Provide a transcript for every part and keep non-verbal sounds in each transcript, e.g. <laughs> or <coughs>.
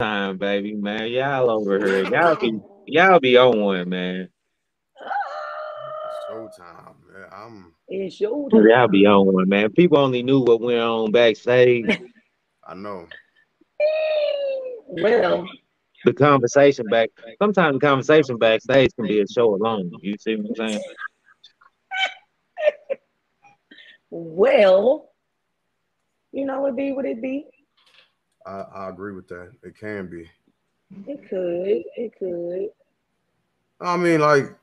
Showtime, baby, man. Y'all over here. <laughs> Y'all be y'all be on one, man. Showtime, man. I'm It's your Y'all be on one, man. People only knew what went on backstage. <laughs> I know. Well, The conversation back sometimes the conversation backstage can be a show alone. You see what I'm saying? <laughs> well, you know, what it be what it be. I, I agree with that. It can be. It could. It could. I mean, like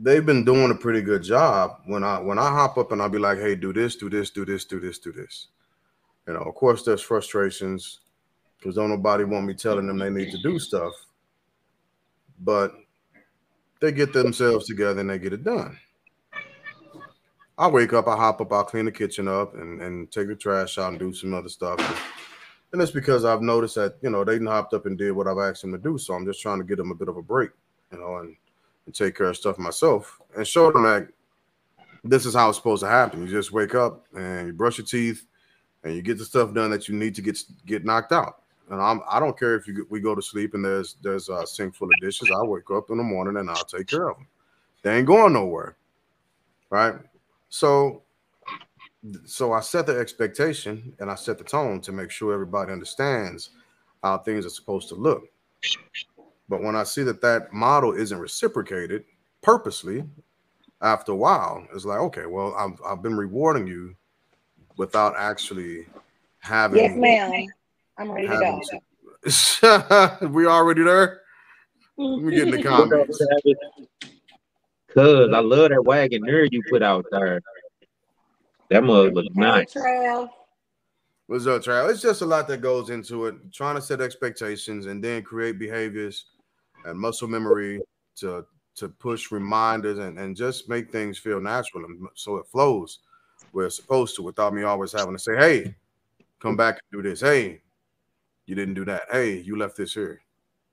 they've been doing a pretty good job. When I when I hop up and I'll be like, hey, do this, do this, do this, do this, do this. You know, of course there's frustrations because don't nobody want me telling them they need to do stuff. But they get themselves together and they get it done. I wake up, I hop up, I'll clean the kitchen up and, and take the trash out and do some other stuff. And it's because I've noticed that, you know, they hopped up and did what I've asked them to do. So I'm just trying to get them a bit of a break, you know, and, and take care of stuff myself and show them that this is how it's supposed to happen. You just wake up and you brush your teeth and you get the stuff done that you need to get get knocked out. And I'm I don't care if you we go to sleep and there's there's a sink full of dishes. I wake up in the morning and I'll take care of them. They ain't going nowhere, right? So so I set the expectation and I set the tone to make sure everybody understands how things are supposed to look. But when I see that that model isn't reciprocated purposely, after a while, it's like, okay, well, I've, I've been rewarding you without actually having. Yes, ma'am. I'm ready to go. having <laughs> we already there. Let me get in the <laughs> comments. Cause I love that wagon there you put out there. That mug look Hey, nice. Trav. What's up, Trav? It's just a lot that goes into it. Trying to set expectations and then create behaviors and muscle memory to to push reminders and, and just make things feel natural and so it flows where it's supposed to without me always having to say, hey, come back and do this. Hey, you didn't do that. Hey, you left this here.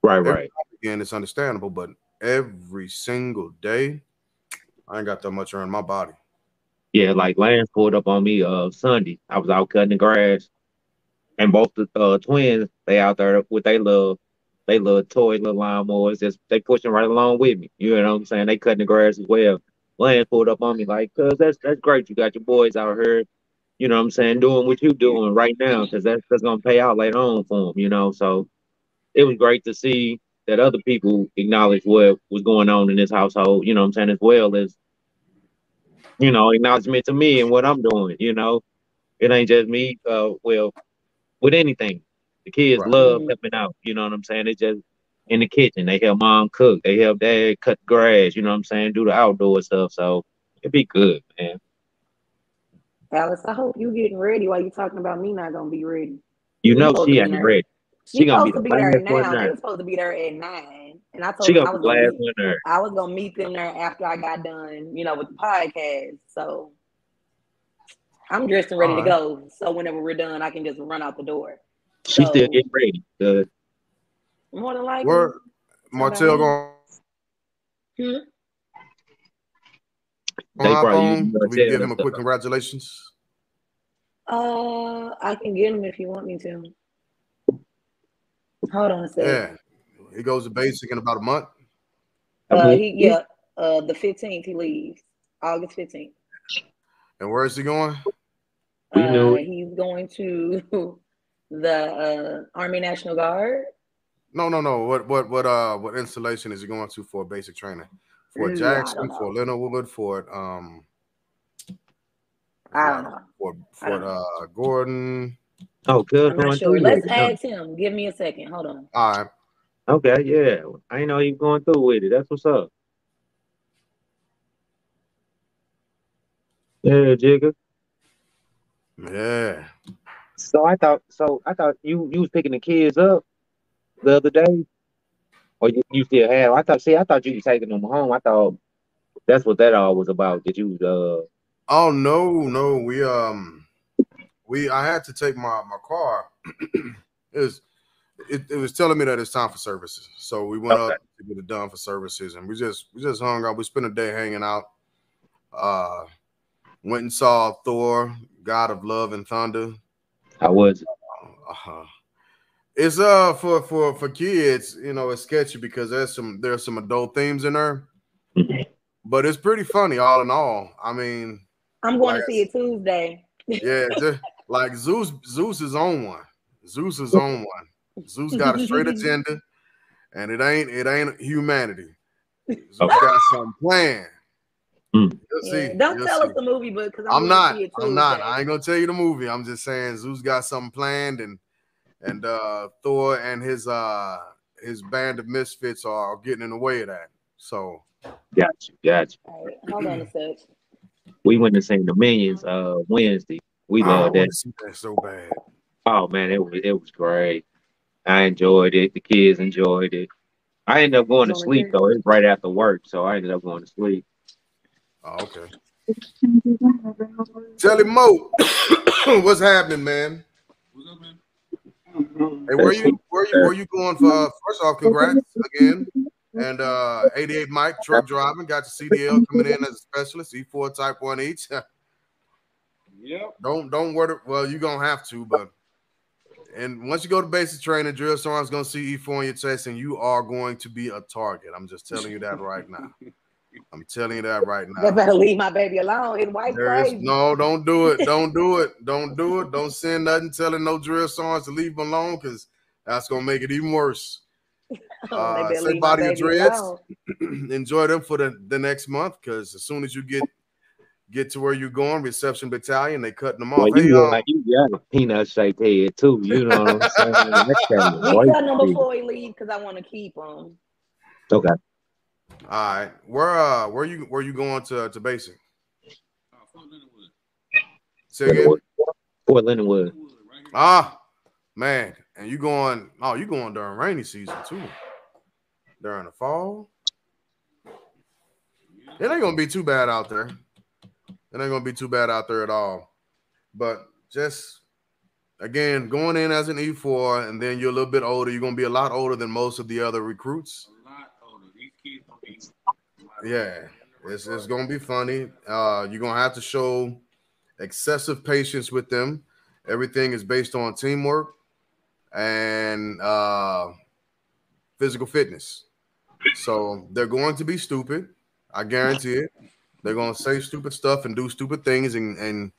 Right, right. Again, it's understandable, but every single day, I ain't got that much around my body. Yeah, like Lance pulled up on me uh Sunday. I was out cutting the grass, and both the uh, twins they out there with their little they little toy little lawnmowers. Just they pushing right along with me. You know what I'm saying? They cutting the grass as well. Lance pulled up on me like, "Cuz that's that's great. You got your boys out here. You know what I'm saying? Doing what you're doing right now, because that's that's gonna pay out later on for them. You know, so it was great to see that other people acknowledge what was going on in this household. You know what I'm saying? As well as you know, acknowledgement to me and what I'm doing. You know, it ain't just me. Uh, well, with anything, the kids Right. love helping out. You know what I'm saying? It's just in the kitchen. They help mom cook. They help dad cut grass. You know what I'm saying? Do the outdoor stuff. So it'd be good, man. Alice, I hope you getting ready while you talking about me not gonna be ready. You You know supposed she to be ain't ready. She, She gonna be supposed to the be there last one now. They there. were supposed to be there at nine, and I told She I gonna was be the gonna last meet. one. I was gonna meet them there after I got done, you know, with the podcast. So I'm dressed and ready to Alright. go. So whenever we're done, I can just run out the door. She still getting ready. Good. more than likely, Where Martell me. going Hmm? They hop probably on? using Do we give him a quick congratulations? uh, I can get him if you want me to. Hold on a sec. Yeah. He goes to basic in about a month. Uh, he yeah, uh, the 15th he leaves, August 15th. And where is he going? We knew Uh, it. he's going to <laughs> the uh, Army National Guard. No, no, no. What what what uh what installation is he going to for basic training? For Ooh, Jackson, don't Leonard Wood, Fort um I don't know. For I Fort don't know. uh Gordon. Oh, good. I'm not sure. Let's with it. ask him. Give me a second. Hold on. All right. Okay, yeah. I know he was going through with it. That's what's up. Yeah, Jigga. Yeah. So I thought so I thought you you was picking the kids up the other day. Or you, you still have I thought see I thought you was taking them home. I thought that's what that all was about. Did you uh Oh no, no. We um we I had to take my my car. <clears throat> it was it, it was telling me that it's time for services. So we went Okay. up to get it done for services and we just we just hung out. We spent a day hanging out. Uh went and saw Thor, God of Love and Thunder. how was it? Uh, It's uh for for for kids, you know, it's sketchy because there's some there's some adult themes in there, but it's pretty funny all in all. I mean, I'm going Like to see it Tuesday. yeah, <laughs> just, like Zeus Zeus is on one. Zeus is on one. Zeus got a straight <laughs> agenda, and it ain't it ain't humanity. Zeus got something planned. Hmm. You'll Yeah, see. Don't You'll tell see. us the movie, but because I'm not. See it I'm not. Tuesday. I ain't gonna tell you the movie. I'm just saying Zeus got something planned, and and uh Thor and his uh his band of misfits are getting in the way of that. So Got you, got you. All right, hold on a sec. We went to see the Minions uh Wednesday. We love that. that so bad. Oh man, it was it was great. I enjoyed it. The kids enjoyed it. I ended up going to sleep there. though. It was right after work, so I ended up going to sleep. Oh, okay. <laughs> Tell him Mo, <coughs> what's happening, man? What's up, man? Hey, where you where you where you going for? Uh, first off, congrats again. And uh 88 Mike truck driving got your CDL coming in as a specialist, E4 type one each. <laughs> Yep. don't don't worry. Well, you're gonna have to, but and once you go to basic training, drill sergeant's gonna see E4 on your chest, and you are going to be a target. I'm just telling you that right now. <laughs> I'm telling you that right They now. better leave my baby alone. His white There is crazy. no, don't do it. Don't do it. Don't do it. Don't send nothing telling no drill songs to leave them alone because that's gonna make it even worse. <laughs> Uh, they better say leave my your dreads. <clears throat> Enjoy them for the, the next month because as soon as you get get to where you're going, reception battalion, they cutting them off. Well, you look um, like you got a peanut shaped head too. You know what I'm saying? <laughs> That's kind of We cut him shit. before he leave because I want to keep him. Okay. all right, where uh where you where you going to to basic? Oh, Fort Leonard Wood. Say again. Fort Leonard Wood. Leonard Wood, right here. Ah, man, and you going? Oh, you going during rainy season too? During the fall, it ain't gonna be too bad out there. It ain't gonna be too bad out there at all. But just again, going in as an E4, and then you're a little bit older. You're gonna be a lot older than most of the other recruits. A lot older. These kids gonna be. Yeah. It's, it's gonna be funny. Uh, you're gonna have to show excessive patience with them. Everything is based on teamwork and uh, physical fitness. So they're going to be stupid. I guarantee it. They're gonna say stupid stuff and do stupid things, and, and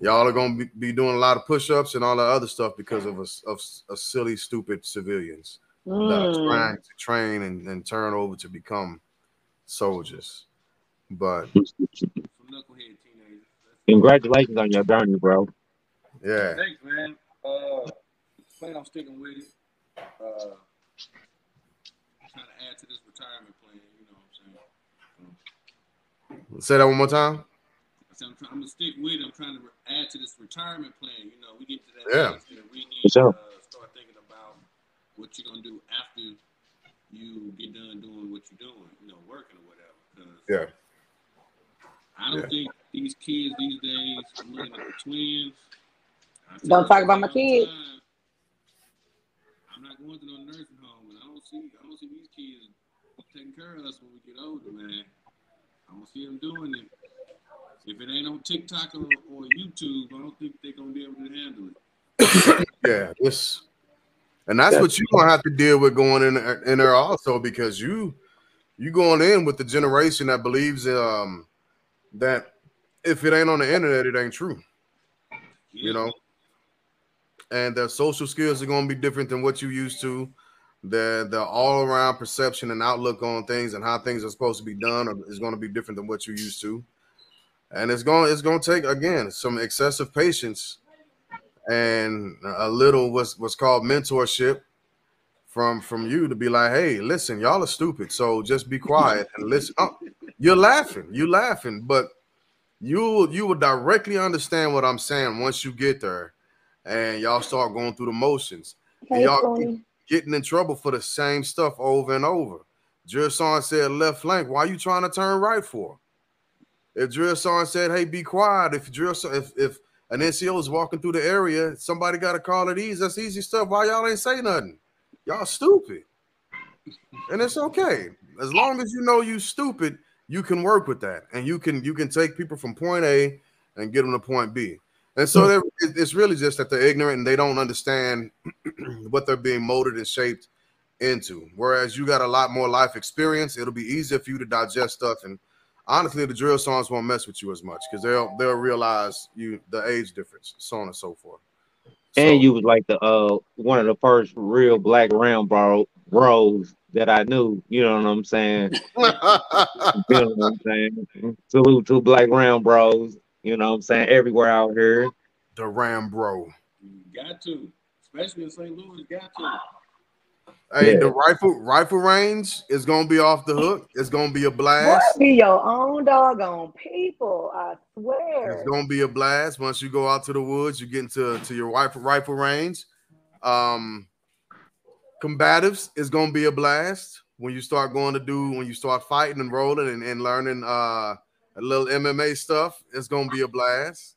y'all are gonna be, be doing a lot of push-ups and all that other stuff because of us of, of silly, stupid civilians that are Mm. trying to train and, and turn over to become soldiers. But Some knucklehead teenagers. That's- Congratulations on your journey, bro. yeah, Thanks, man. Uh, plan on sticking with it. Uh, trying to add to this retirement plan. You know what I'm saying? Say that one more time. I said I'm, trying, I'm gonna stick with it. I'm trying to re- add to this retirement plan. You know, we get to that Yeah. age that we need For sure. to uh, start thinking about what you're gonna do after you get done doing what you're doing. You know, working or whatever. 'Cause Yeah, I don't Yeah. think these kids these days. I'm looking at the twins. Don't talk about my kids. time, I'm not going to no nursing home, and I don't see I don't see these kids taking care of us when we get older, man. I don't see them doing it. If it ain't on TikTok or, or YouTube, I don't think they're gonna be able to handle it. <coughs> yeah. This, and that's what you're gonna have to deal with going in in there also because you you going in with the generation that believes um that if it ain't on the internet, it ain't true. You know, and their social skills are going to be different than what you used to. The the all around perception and outlook on things and how things are supposed to be done is going to be different than what you're used to. And it's going it's going to take again some excessive patience and a little what's what's called mentorship from from you to be like, hey, listen, y'all are stupid, so just be quiet and listen. Oh, you're laughing, you're laughing, but you you will directly understand what I'm saying once you get there and y'all start going through the motions, Hey, y'all- Tony. Getting in trouble for the same stuff over and over. Drill Sergeant said left flank. Why are you trying to turn right for? If Drill Sergeant said, "Hey, be quiet," if Drill if if an NCO is walking through the area, somebody got to call it easy. That's easy stuff. Why y'all ain't say nothing? Y'all stupid, and it's okay as long as you know you stupid. You can work with that, and you can you can take people from point A and get them to point B. And so they're- it's really just that they're ignorant and they don't understand <clears throat> what they're being molded and shaped into. Whereas you got a lot more life experience, it'll be easier for you to digest stuff. And honestly, the drill songs won't mess with you as much because they'll they'll realize you the age difference, so on and so forth. So- And you was like the uh one of the first real black round bro bros that I knew. You know what I'm saying? <laughs> You know what I'm saying? Salute to black round bros. You know what I'm saying? Everywhere out here. the Ram Bro. You got to, especially in St. Louis, got to. Hey, Yeah. the rifle rifle range is gonna be off the hook. It's gonna be a Boy, blast. be your own doggone people. I swear. It's gonna be a blast once you go out to the woods. You get into to your rifle rifle range. Um, combatives is gonna be a blast when you start going to do when you start fighting and rolling and, and learning uh a little MMA stuff. It's gonna be a blast.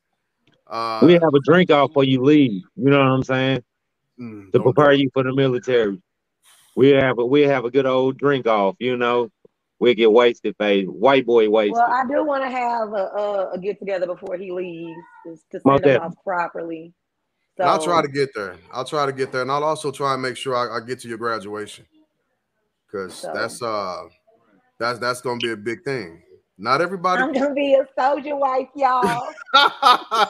Uh, We have a drink off before you leave. You know what I'm saying? mm, To prepare you for the military. We have a we have a good old drink off, you know. We get wasted, babe. White boy wasted. Well, I do want to have a, a, a get together before he leaves to Most send him off properly. So I'll try to get there. I'll try to get there, and I'll also try and make sure I, I get to your graduation, because So- that's uh, that's that's gonna be a big thing. Not everybody, I'm gonna be a soldier wife, y'all. <laughs>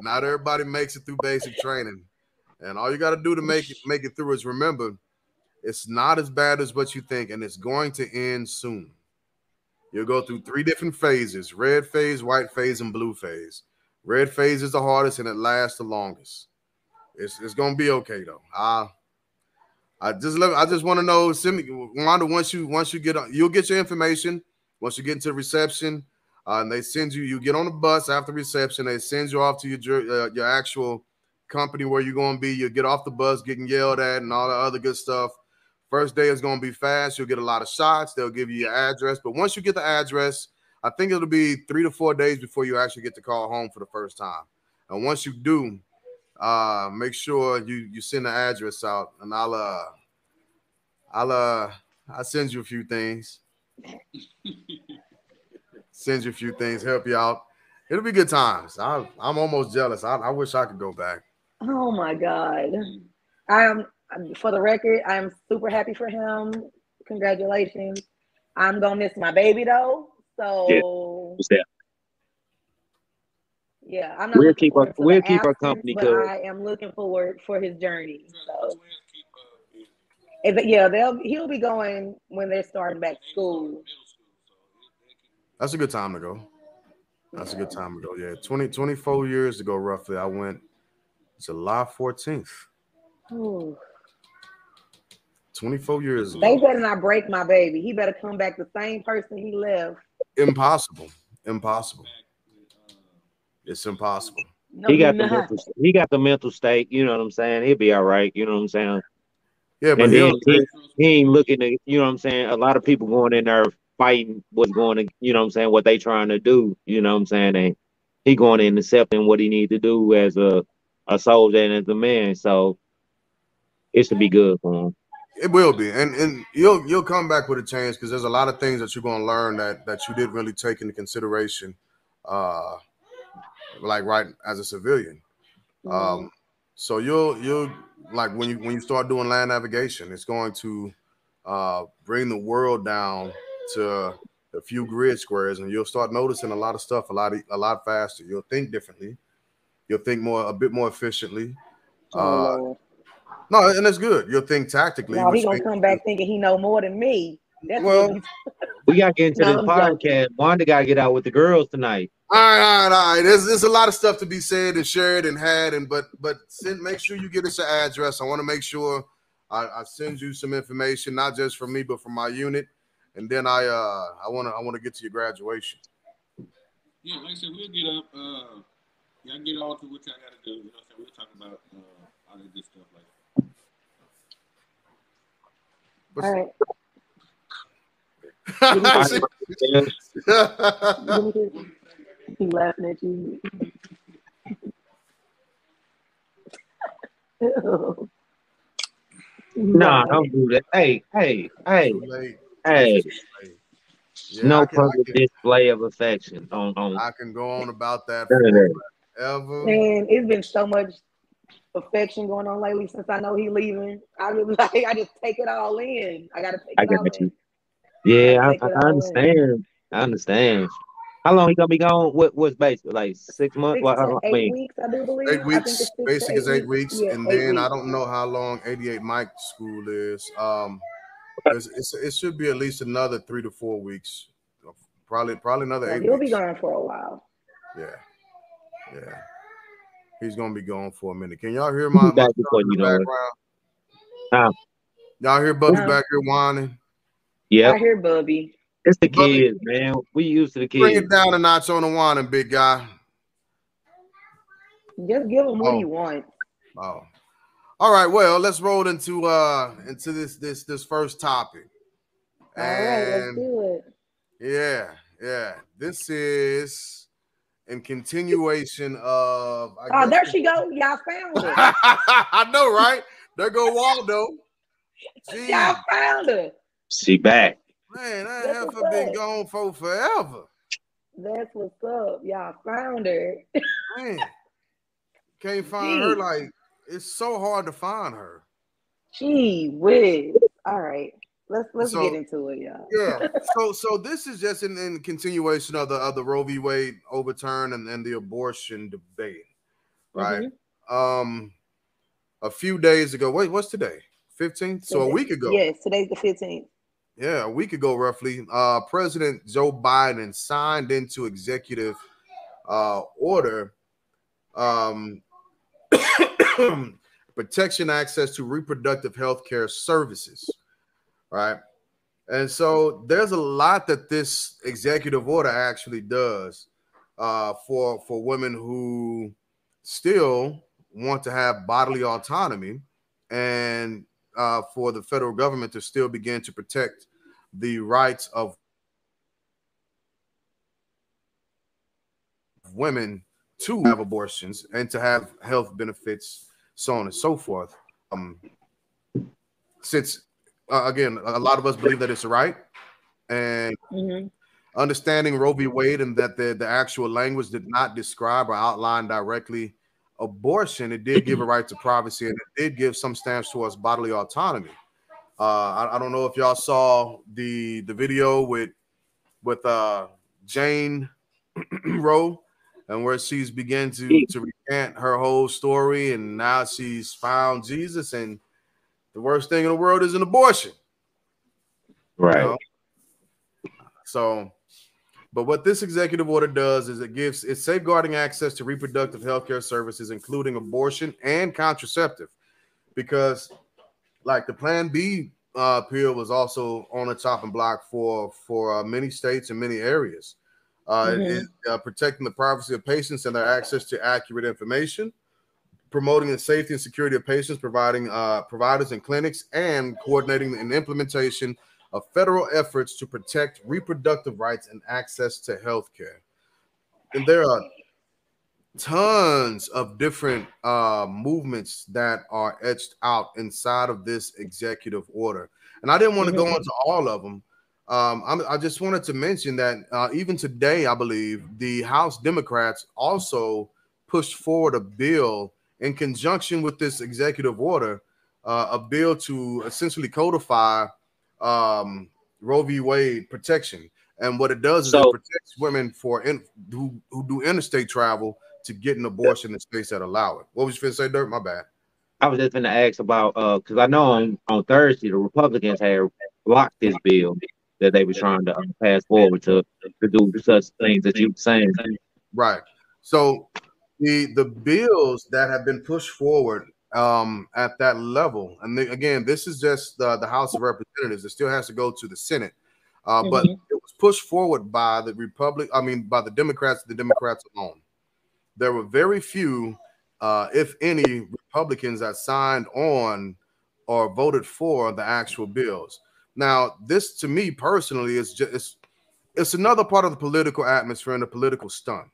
not everybody makes it through basic training, and all you got to do to make it make it through is remember, it's not as bad as what you think, and it's going to end soon. You'll go through three different phases: red phase, white phase, and blue phase. Red phase is the hardest, and it lasts the longest. It's it's gonna be okay though. I I just let I just want to know, send me Wanda. Once you once you get on, you'll get your information. Once you get into reception, uh, and they send you, you get on the bus after reception. They send you off to your uh, your actual company where you're going to be. You get off the bus, getting yelled at, and all the other good stuff. First day is going to be fast. You'll get a lot of shots. They'll give you your address, but once you get the address, I think it'll be three to four days before you actually get to call home for the first time. And once you do, uh, make sure you you send the address out, and I'll uh, I'll uh, I'll send you a few things. Send you a few things, help you out. It'll be good times. I, I'm almost jealous. I, I wish I could go back. Oh my God. I am for the record, I am super happy for him. Congratulations. I'm gonna miss my baby though. So What's that? yeah, I'm not. We'll keep our we'll the keep our company but covered. I am looking forward for his journey. So Twins keep up. Yeah. if- yeah, they'll he'll be going when they're starting back school. go to middle school, so they- they keep- That's a good time to go. That's a good time to go. Yeah, 20, 24 years ago, roughly. I went July 14th. Ooh. 24 years They ago. better not break my baby. He better come back the same person he left. Impossible. Impossible. back with, It's impossible. No, he got you're the mental, he got the mental state, you know what I'm saying? He'll be all right, you know what I'm saying? Yeah, but then he, he ain't looking to, you know what I'm saying? A lot of people going in there fighting what's going to, you know what I'm saying, what they trying to do, you know what I'm saying? And he going in accepting what he need to do as a, a soldier and as a man. So it should be good for him. It will be, and and you'll you'll come back with a change because there's a lot of things that you're gonna learn that that you didn't really take into consideration, uh, like right as a civilian. Um, so you'll you'll like when you when you start doing land navigation, it's going to uh, bring the world down to a few grid squares, and you'll start noticing a lot of stuff a lot a lot faster. You'll think differently. You'll think more a bit more efficiently. Oh, Uh, no, and it's good. You'll think tactically. No, he gonna come back thinking he know more than me. That's Well, We got to get into <laughs> No, this podcast. Wanda got to get out with the girls tonight. All right, all right, all right. There's, there's a lot of stuff to be said and shared and had, and but but send, make sure you get us your address. I want to make sure I, I send you some information, not just from me, but from my unit, and then I uh I want to I want to get to your graduation. Yeah, like I said, we'll get up. Uh, y'all get on to what y'all got to do. You know what I'm saying? We'll talk about uh, all that good stuff like But- All right. <laughs> See? <laughs> He laughing at you. <laughs> Nah, don't do that. Hey, hey, hey, Too hey. Yeah, no can, public can, display of affection on on I can go on about that. None of for- that. ever. And it's been so much affection going on lately since I know he leaving. I was <laughs> like, I just take it all in. I gotta take I it all got you. in. Yeah, I, Take it I all in. understand. I understand. How long he gonna be gone? What what's basically like six months? Six Well, I, don't- eight mean, weeks, I do believe. Eight weeks, it's six basic is eight weeks, Yeah, and eight then I don't know how long 88 Mike school is. Um, it's, it's, it should be at least another three to four weeks. Probably, probably another So eight he'll be gone for a while. Yeah, yeah. He's gonna be gone for a minute. Can y'all hear my, my back son before you the know it. background? Huh. Y'all hear Bubby No. back here whining? yeah, I hear Bubby. It's the Bubby- kids, man. We used to the kids. Bring it down a notch on the whining, big guy. Just give him what Oh. he wants. Oh. All right. Well, let's roll into uh into this this this first topic. All right, let's do it. yeah, yeah. This is in continuation of I Oh, guess- there she go. Y'all found her. <laughs> I know, right? There go Waldo. Gee, Y'all found her. She back. Man, that That's heifer been gone for forever. That's what's up. Y'all found her. Man, can't <laughs> find her. Like it's so hard to find her. Gee whiz. All right. Let's let's So- get into it, y'all. Yeah. <laughs> so so this is just in, in continuation of the of the Roe v. Wade overturn and, and the abortion debate, right? Mhm. Um, a few days ago. Wait, what's today? Fifteenth. So a week ago. Yes, today's the 15th. Yeah, a week ago, roughly, uh, President Joe Biden signed into executive uh, order um, <coughs> protection access to reproductive health care services, right? And so there's a lot that this executive order actually does uh, for for women who still want to have bodily autonomy and uh, for the federal government to still begin to protect the rights of women to have abortions and to have health benefits, so on and so forth. Um, since uh, again, a lot of us believe that it's right, and Mhm. understanding Roe v. Wade and that the, the actual language did not describe or outline directly abortion, it did give a right to privacy and it did give some stance towards bodily autonomy. Uh, I, I don't know if y'all saw the the video with with uh, Jane <clears throat> Roe and where she's began to to recant her whole story and now she's found Jesus and the worst thing in the world is an abortion. you Right. know? So, but what this executive order does is it gives it's safeguarding access to reproductive health care services, including abortion and contraceptive, because like the Plan B uh, pill was also on the chopping block for for uh, many states and many areas. Uh, it Mhm. is, uh, protecting the privacy of patients and their access to accurate information, promoting the safety and security of patients, providing uh, providers and clinics, and coordinating and implementation of federal efforts to protect reproductive rights and access to health care. And there are tons of different uh, movements that are etched out inside of this executive order. And I didn't want to go Mhm. into all of them. Um, I'm, I just wanted to mention that uh, even today, I believe the House Democrats also pushed forward a bill in conjunction with this executive order, uh, a bill to essentially codify um, Roe v. Wade protection. And what it does is So- it protects women for in, who, who do interstate travel to get an abortion in the states that allow it. What was you finna say, Dirt? My bad. I was just gonna ask about uh because I know on, on Thursday the Republicans had blocked this bill that they were trying to uh, pass forward to to do such things that you were saying. Right. So the the bills that have been pushed forward um, at that level, and the, again, this is just the, the House of Representatives. It still has to go to the Senate, uh, but Mhm. it was pushed forward by the Republic. I mean, by the Democrats. The Democrats alone. There were very few, uh, if any, Republicans that signed on or voted for the actual bills. Now, this to me personally is just it's, it's another part of the political atmosphere and the political stunt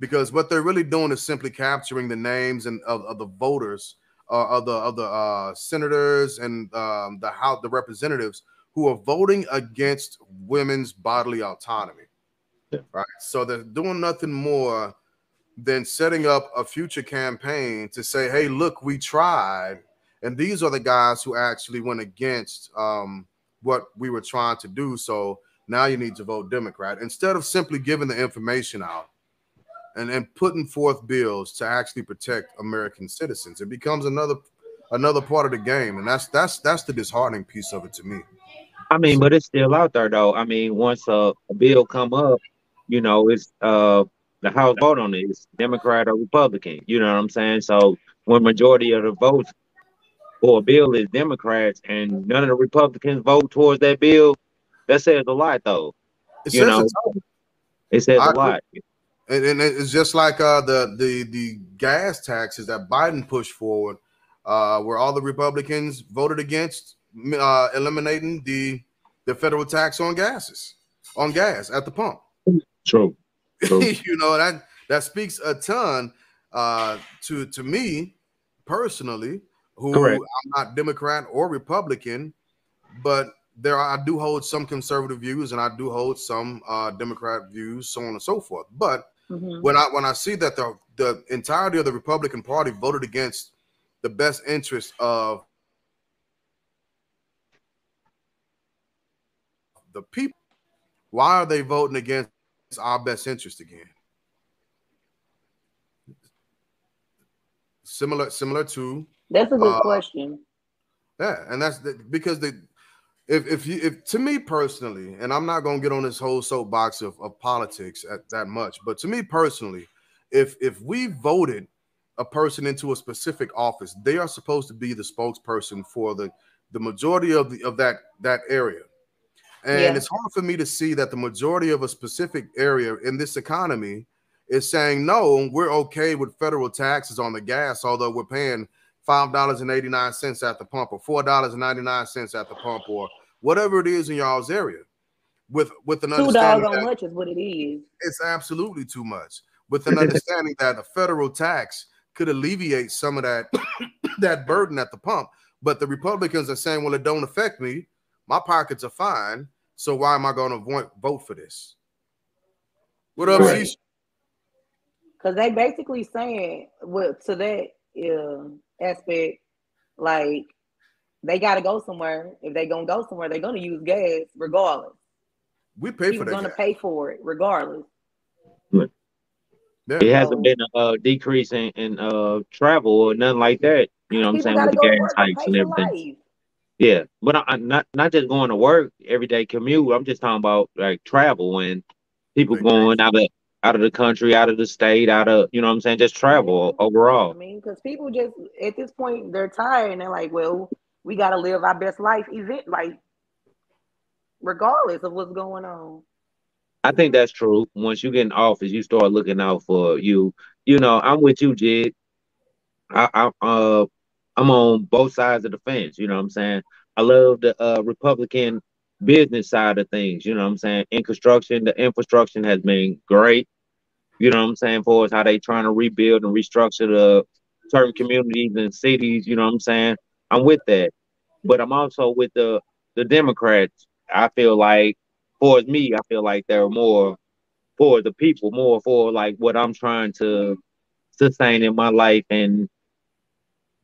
because what they're really doing is simply capturing the names and of, of the voters uh, of the of the uh, senators and um, the house the representatives who are voting against women's bodily autonomy Yeah. right so they're doing nothing more than setting up a future campaign to say, hey, look, we tried. And these are the guys who actually went against um, what we were trying to do. So now you need to vote Democrat instead of simply giving the information out and, and putting forth bills to actually protect American citizens. It becomes another another part of the game, and that's that's that's the disheartening piece of it to me. I mean, but it's still out there though. I mean, once a, bill come up, you know, it's uh the House vote on it is Democrat or Republican. You know what I'm saying? So when majority of the votes for a bill is Democrats and none of the Republicans vote towards that bill, that says a lot though. It you know, it says I a lot. And, and, it's just like uh, the the the gas taxes that Biden pushed forward, uh, where all the Republicans voted against uh, eliminating the the federal tax on gases on gas at the pump. True. True. <laughs> you know that that speaks a ton uh, to to me personally, who Correct. I'm not Democrat or Republican, but there are, I do hold some conservative views and I do hold some uh, Democrat views, so on and so forth. But mm-hmm. when I when I see that the the entirety of the Republican Party voted against the best interest of the people, why are they voting against our best interest again? Similar, similar to. That's a good uh, question. Yeah, and that's the, because the if if you if to me personally, and I'm not gonna get on this whole soapbox of, of politics at that much, but to me personally, if if we voted a person into a specific office, they are supposed to be the spokesperson for the the majority of the of that that area. And yeah. it's hard for me to see that the majority of a specific area in this economy is saying, no, we're okay with federal taxes on the gas, although we're paying $5.89 at the pump or $4.99 at the pump or whatever it is in y'all's area. With with an two dollars on much is what it is. It's absolutely too much. With an <laughs> understanding that a federal tax could alleviate some of that <coughs> that burden at the pump. But the Republicans are saying, well, it don't affect me my pockets are fine. So why am I going to vote for this? What up, right. Because they basically saying, well, to that uh, aspect, like they got to go somewhere. If they gonna go somewhere, they're gonna use gas regardless. We pay People for that. Gonna gas. pay for it regardless. Yeah. It hasn't been a uh, decrease in, in uh, travel or nothing like that. You know what I'm saying? With the gas hikes and everything. Life. Yeah, but I, am not not just going to work every day commute. I'm just talking about like travel and people going out of out of the country, out of the state, out of you know what I'm saying, just travel overall. I mean, because people just at this point they're tired and they're like, well, we got to live our best life event, like regardless of what's going on. I think that's true. Once you get in office, you start looking out for you. You know, I'm with you, Jid. I, I uh I'm on both sides of the fence. You know what I'm saying? I love the uh, Republican business side of things. You know what I'm saying? In construction, the infrastructure has been great. You know what I'm saying? For us, how they trying to rebuild and restructure the certain communities and cities. You know what I'm saying? I'm with that, but I'm also with the the Democrats. I feel like, for me, I feel like they're more for the people, more for like what I'm trying to sustain in my life and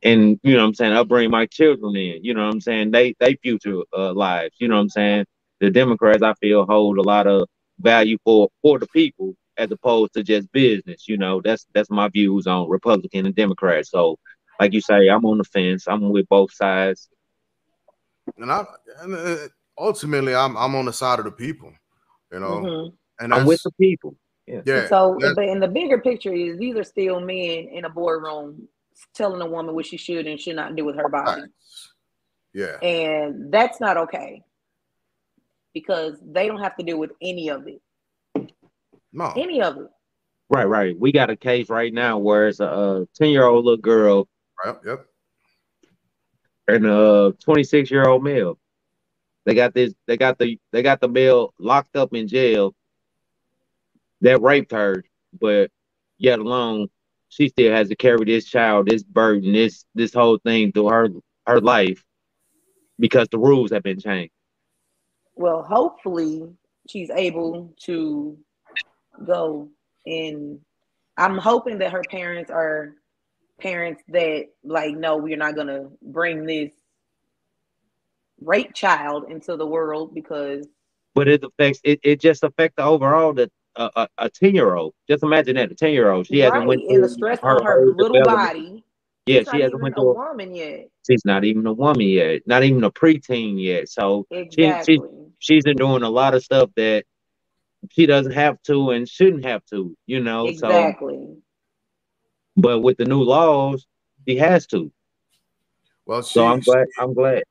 and you know what I'm saying, I'll bring my children in, you know what I'm saying? They they future uh, lives, you know what I'm saying? The Democrats I feel hold a lot of value for for the people as opposed to just business, you know. That's that's my views on Republican and Democrat. So like you say, I'm on the fence. I'm with both sides. And I and uh, ultimately I'm I'm on the side of the people, you know. Mm-hmm. And I'm with the people. Yeah. yeah so in the bigger picture is these are still men in a boardroom telling a woman what she should and should not do with her body. Yeah. And that's not okay because they don't have to deal with any of it. No. Any of it. Right, right. We got a case right now where it's a 10 year old little girl. Right, yep. And a 26 year old male. They got this, they got the they got the male locked up in jail that raped her, but yet alone she still has to carry this child, this burden, this this whole thing through her her life because the rules have been changed. Well, hopefully she's able to go and I'm hoping that her parents are parents that like, no, we're not gonna bring this rape child into the world because but it affects it, it just affects the overall the uh, a 10 year old just imagine that a 10 year old she right, hasn't went and the stress on her little body. yeah She's she not hasn't even went a through a, woman yet. she's not even a woman yet not even a preteen yet so Exactly. she's been doing a lot of stuff that she doesn't have to and shouldn't have to you know so exactly. but with the new laws she has to Well, she, so i'm glad i'm glad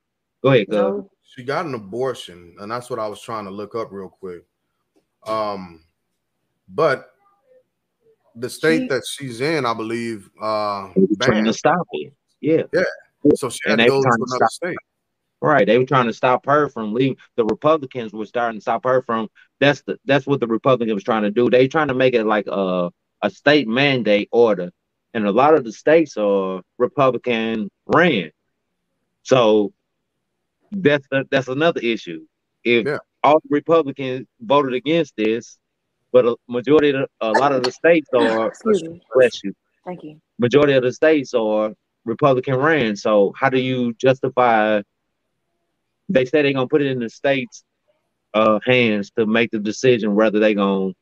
go ahead go No, she got an abortion, and that's what I was trying to look up real quick. Um, but the state She- that she's in, I believe, uh, trying to stop it yeah yeah. So she had to go to another stop- state. Right. They were trying to stop her from leaving. The Republicans were starting to stop her from that's the that's what the Republicans was trying to do. They trying to make it like a a state mandate order. And a lot of the states are Republican ran. So that's the, that's another issue. If Yeah. all the Republicans voted against this, but a majority of the, a lot of the states <coughs> are excuse me. bless you Thank you. majority of the states are Republican ran. So how do you justify? They say they're gonna put it in the states' uh, hands to make the decision whether they're gonna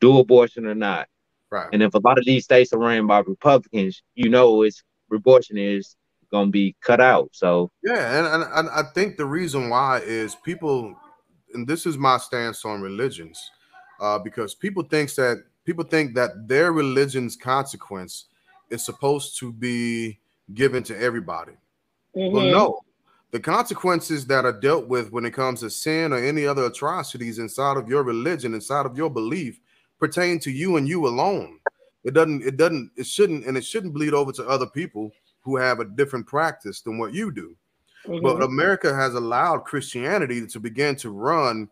do abortion or not. Right. And if a lot of these states are ran by Republicans, you know it's abortion is gonna be cut out. So Yeah, and, and, and I think the reason why is people, and this is my stance on religions, uh, because people thinks that people think that their religion's consequence is supposed to be given to everybody. Well, Mhm. no, the consequences that are dealt with when it comes to sin or any other atrocities inside of your religion, inside of your belief, pertain to you and you alone. It doesn't, it doesn't, it shouldn't, and it shouldn't bleed over to other people who have a different practice than what you do. Mhm. But America has allowed Christianity to begin to run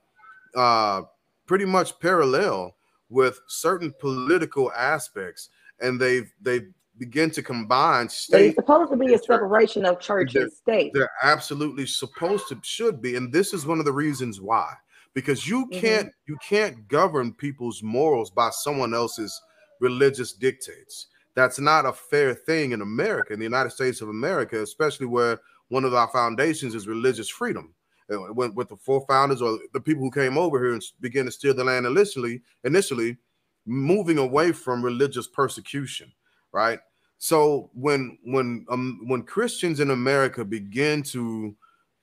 uh, pretty much parallel with certain political aspects, and they've they begin to combine state it's supposed to be a separation of church and state. they're absolutely supposed to should be and this is one of the reasons why because you Mhm. can't you can't govern people's morals by someone else's religious dictates that's not a fair thing in america in the united states of america especially where one of our foundations is religious freedom Uh, when, with the four founders or the people who came over here and began to steal the land initially initially moving away from religious persecution right so when when um, when Christians in America begin to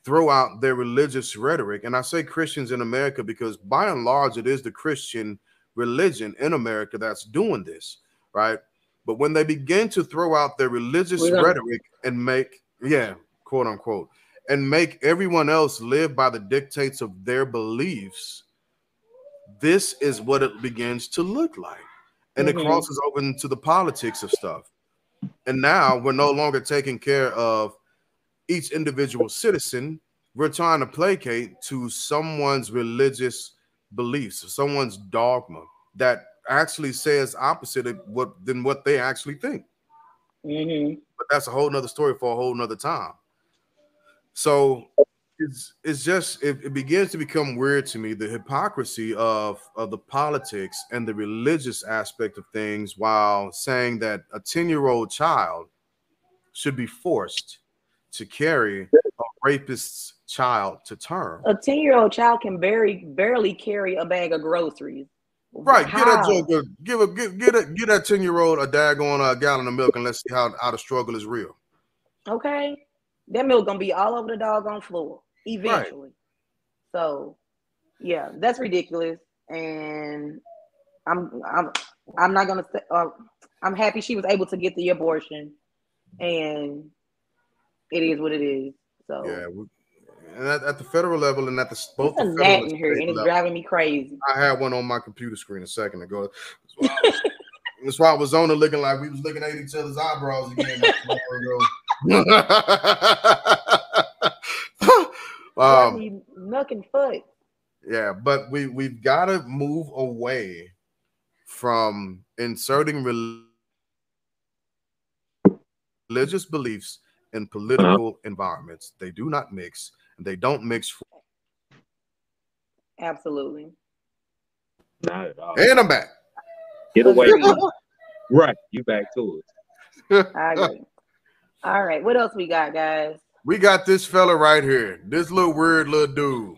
throw out their religious rhetoric, and I say Christians in America because by and large it is the Christian religion in America that's doing this, right? But when they begin to throw out their religious rhetoric and make, yeah, quote unquote, and make everyone else live by the dictates of their beliefs, this is what it begins to look like. And Mhm. it crosses over into the politics of stuff. And now we're no longer taking care of each individual citizen. We're trying to placate to someone's religious beliefs, someone's dogma that actually says opposite of what than what they actually think. Mhm. But that's a whole nother story for a whole nother time. So it's it's just it, it begins to become weird to me the hypocrisy of of the politics and the religious aspect of things while saying that a 10-year-old child should be forced to carry a rapist's child to term. A 10 year old child can barely barely carry a bag of groceries. Right, get that joker, give a get get a, get that 10-year-old a daggone a gallon of milk and let's see how, how the struggle is real. Okay. That milk gonna be all over the doggone floor eventually. So yeah, that's ridiculous. And I'm I'm I'm not gonna say uh, I'm happy she was able to get the abortion and it is what it is. So Yeah, we, and at, at the federal level and at the both it's the federal and here state and it's level. driving me crazy. I had one on my computer screen a second ago. That's why I was, <laughs> that's why I was on it looking like we was looking at each other's eyebrows again. <laughs> Driving <laughs> um, me and foot. yeah, but we we've got to move away from inserting rel- religious beliefs in political environments. They do not mix, and they don't mix. Absolutely. not at all. And I'm back. Get away <laughs> Right, you back to it. <laughs> I agree. All right, what else we got, guys? We got this fella right here. This little weird little dude.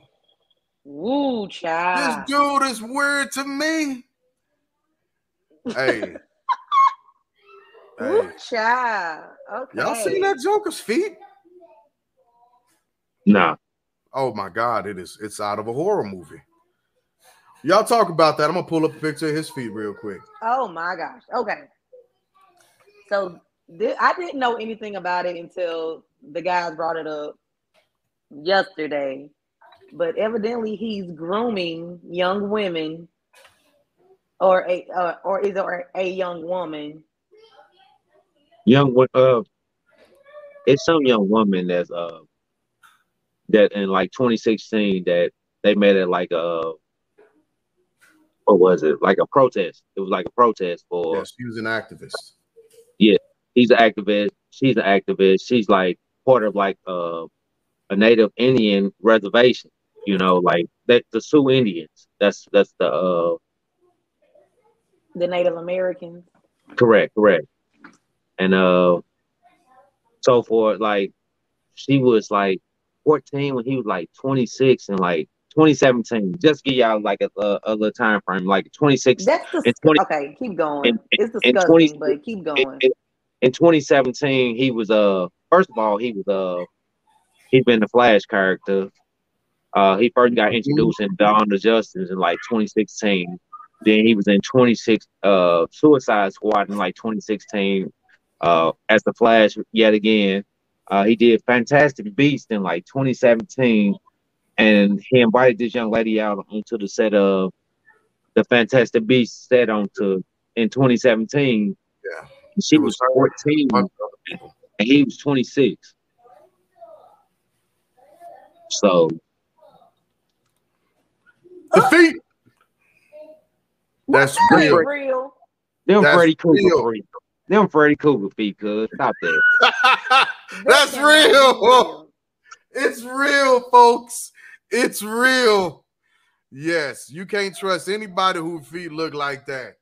Woo, child. This dude is weird to me. Hey. <laughs> hey. Woo, child. Okay. Y'all seen that Joker's feet? Nah. Oh my god, it is it's out of a horror movie. Y'all talk about that. I'm gonna pull up a picture of his feet real quick. Oh my gosh. Okay. So thi- I didn't know anything about it until the guys brought it up yesterday. But evidently, he's grooming young women, or a uh, or is it a young woman? Young wo- uh it's some young woman that's uh that in like 2016 that they made it like a what was it? Like a protest. It was like a protest for Yes, he was an activist. He's an activist, she's an activist, she's like part of like uh, a native Indian reservation, you know, like that the Sioux Indians. That's that's the uh The Native Americans. correct, correct. And uh so for like she was like 14 when he was like 26 and like 2017. Just give y'all like a, a, a little time frame, like 26 That's the in 20 okay. Keep going. in- it's disgusting, 20 but keep going. in, in 2017, he was uh first of all he was uh he'd been the Flash character. Uh, he first got introduced in Dawn of Justice in like 2016. Then he was in 26 uh Suicide Squad in like 2016 uh as the Flash yet again. Uh, he did Fantastic Beast in like 2017, and he invited this young lady out onto the set of the Fantastic Beast set onto in 2017. Yeah. And she was was 14 Bunch of other people. and he was 26. So The feet. That's That's real. real. them That's Freddy Krueger real. feet. Them Freddy Krueger feet, cuz stop that. <laughs> That's real. It's real, folks. It's real. Yes, you can't trust anybody whose feet look like that.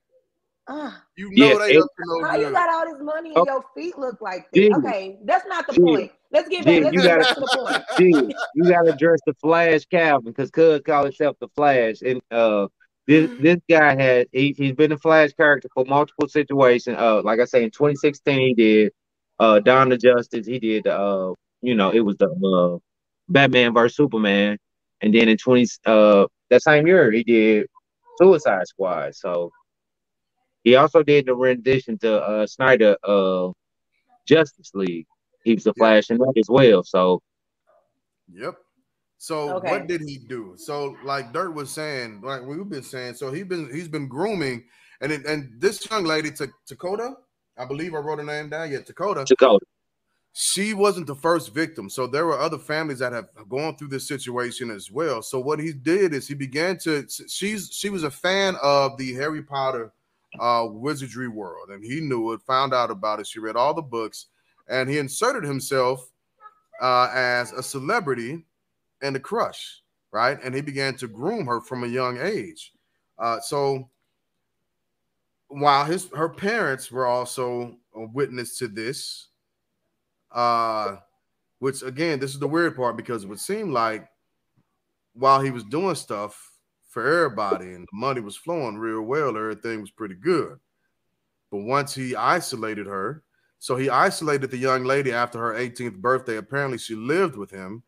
Ah, You know Yeah, they it- up to no how you got all this money and Oh. your feet look like that? Dude. Okay, that's not the Dude. point. Let's get back. Let's you get gotta- back to the point. <laughs> Dude, you gotta address the Flash Calvin because Cuz call himself the Flash. And uh this this guy had he, he's been a Flash character for multiple situations. Uh like I say in 2016 he did uh Dawn of Justice, he did uh you know it was the uh Batman versus Superman. And then in 20 uh that same year he did Suicide Squad. So he also did the rendition to uh Snyder uh Justice League. He was the Yeah. Flash in that as well. So Yep. So Okay. what did he do? So like Dirt was saying, like we've been saying, so he's been he's been grooming, and it, and this young lady, Ta- Dakota, I believe I wrote her name down. Yeah, Dakota. Dakota. She wasn't the first victim, so there were other families that have gone through this situation as well. So what he did is he began to. She's she was a fan of the Harry Potter uh, wizardry world, and he knew it, found out about it. She read all the books, and he inserted himself uh, as a celebrity and a crush, right? And he began to groom her from a young age. Uh, so while his her parents were also a witness to this, uh, which again, this is the weird part because it would seem like while he was doing stuff for everybody and the money was flowing real well, everything was pretty good. But once he isolated her, so he isolated the young lady after her 18th birthday. Apparently, she lived with him.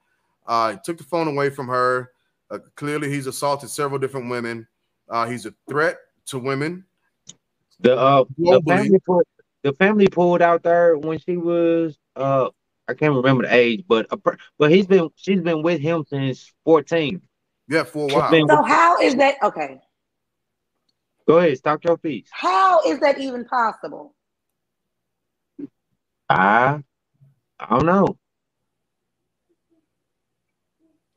Uh, he took the phone away from her. Uh, clearly, he's assaulted several different women. Uh, he's a threat to women. The uh the family pulled the family pulled out there when she was uh I can't remember the age, but a, but he's been she's been with him since 14. Yeah, for a while. So how is that okay? Go ahead, stop your feet. How is that even possible? I I don't know.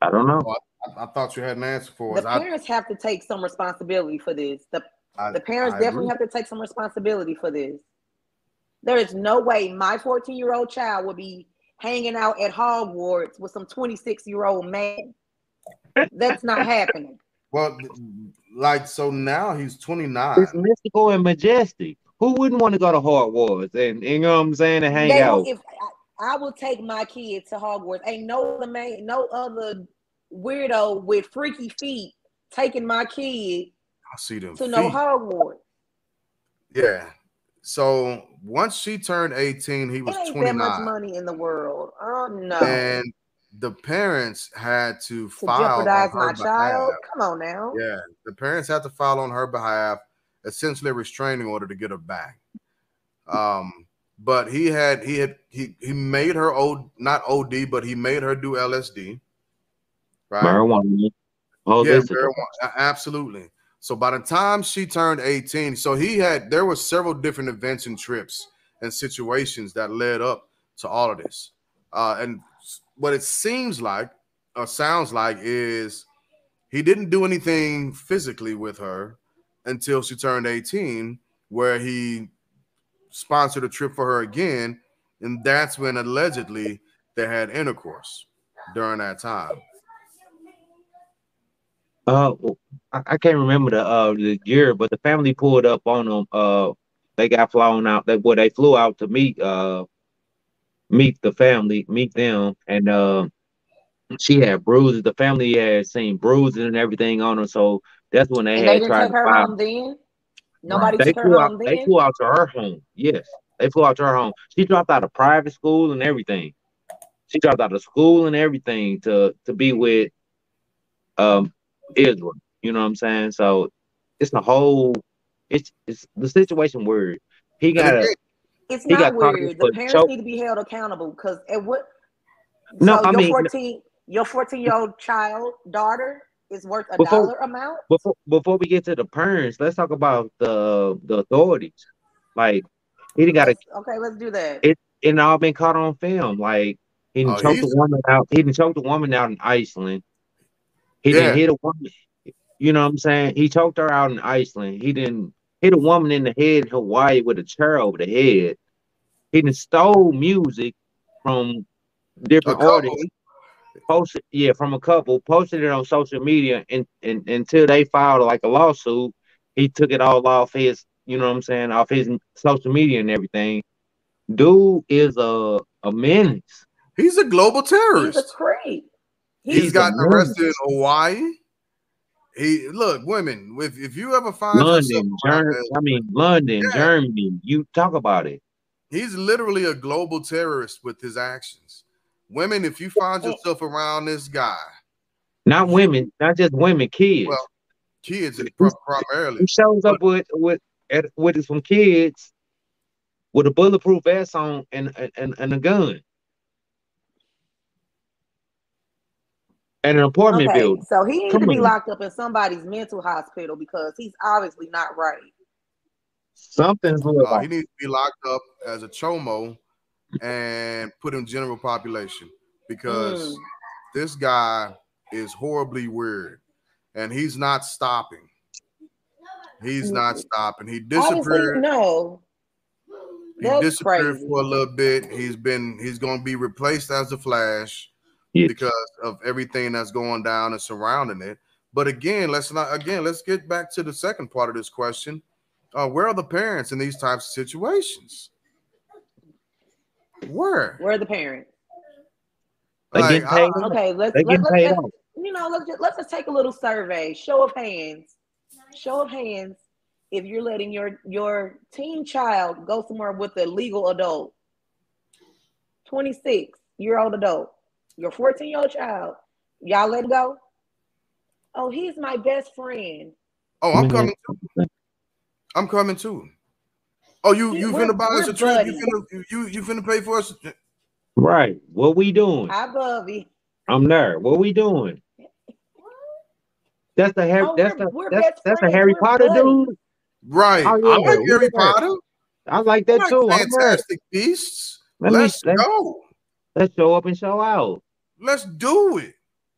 I don't know. Oh, I, I thought you had an answer for us. The I, parents have to take some responsibility for this. The I- the parents I definitely agree. have to take some responsibility for this. There is no way my 14 year old child will be hanging out at Hogwarts with some 26 year old man. That's not happening. Well, like so now he's 29. It's mystical and majestic. Who wouldn't want to go to Hogwarts and you know what I'm saying and hang They out? will, if I, I will take my kid to Hogwarts. Ain't no other man, no other weirdo with freaky feet taking my kid I see them. to no feet. Hogwarts. Yeah. So once she turned 18, he was It ain't that much 29. money in the world. Oh no. And the parents had to, to file on jeopardize her my child. behalf. Come on now. Yeah, the parents had to file on her behalf, essentially a restraining order to get her back. Um, but he had he had he he made her old not OD, but he made her do LSD. Right? Marijuana. Oh, yeah, marijuana, absolutely. So by the time she turned 18, so he had there were several different events and trips and situations that led up to all of this. Uh, and what it seems like or sounds like is he didn't do anything physically with her until she turned 18, where he sponsored a trip for her again, and that's when allegedly they had intercourse during that time. Uh, I, can't remember the uh the year, but the family pulled up on them. Uh, they got flown out. They well, they flew out to meet uh meet the family, meet them, and uh, she had bruises. The family had seen bruises and everything on her, so that's when they And had didn't tried to her file. home then. Nobody They took her out. home They then. flew out to her home. Yes, they flew out to her home. She dropped out of private school and everything. She dropped out of school and everything to to be with um Ezra. You know what I'm saying? So it's the whole. It's it's the situation where He got a again, It's He not got weird. The parents choke- need to be held accountable because at what No, so I your mean- 14 your 14 year old child daughter is worth a Before- dollar amount. before before we get to the parents, let's talk about the the authorities. Like he didn't got a okay, let's do that. It- it all been caught on film. Like he didn't Oh, choke the woman out. He didn't choke the woman out in Iceland. He Yeah. didn't hit a woman. You know what I'm saying? He choked her out in Iceland. He didn't hit a woman in the head in Hawaii with a chair over the head. He didn't stole music from different couple. artists. Posted, yeah, from a couple, posted it on social media, and, and until they filed like a lawsuit, he took it all off his, you know what I'm saying, off his social media and everything. Dude is a a menace. He's a global He's a terrorist. creep. He's, He's gotten arrested in Hawaii. He look, women. If if you ever find yourself London, Germany, I mean London, Yeah. Germany. You talk about it. he's literally a global terrorist with his actions. Women, if you find yourself around this guy, Not women, not just women, kids. Well, kids pri- primarily, he shows up with with at, with some kids with a bulletproof vest on and and, and a gun. And an apartment Okay, building. so he needs Come to be on. locked up in somebody's mental hospital because he's obviously not right. Something's wrong. uh, he needs to be locked up as a chomo and put in general population because Mm. this guy is horribly weird and he's not stopping. He's not stopping. He disappeared. no. He disappeared crazy. for a little bit. He's been he's going to be replaced as the Flash Yeah. because of everything that's going down and surrounding it. But again, let's not again let's get back to the second part of this question. Uh, where are the parents in these types of situations? Where? Where are the parents? They Like, paid. I- Okay, let's They let, let's paid let's- off. you know let's just, let's just take a little survey. Show of hands. Show of hands. If you're letting your your teen child go somewhere with a legal adult, 26 year old adult, your 14 year old child, y'all let go. Oh, he's my best friend. Oh, I'm coming <laughs> too. I'm coming too. Oh, you you We're- finna buy us a trip? You finna you you finna pay for us? Right. What we doing? Hi, Bubby. I'm there. What we doing? That's the Harry. Oh, that's we're- the we're that's, that's the. Harry We're Potter buddies. dude. Right. Oh, I like Harry. Potter. I like I that like too. I'm. Fantastic Beasts. Let Let's let, go. Let's show up and show out. Let's do it.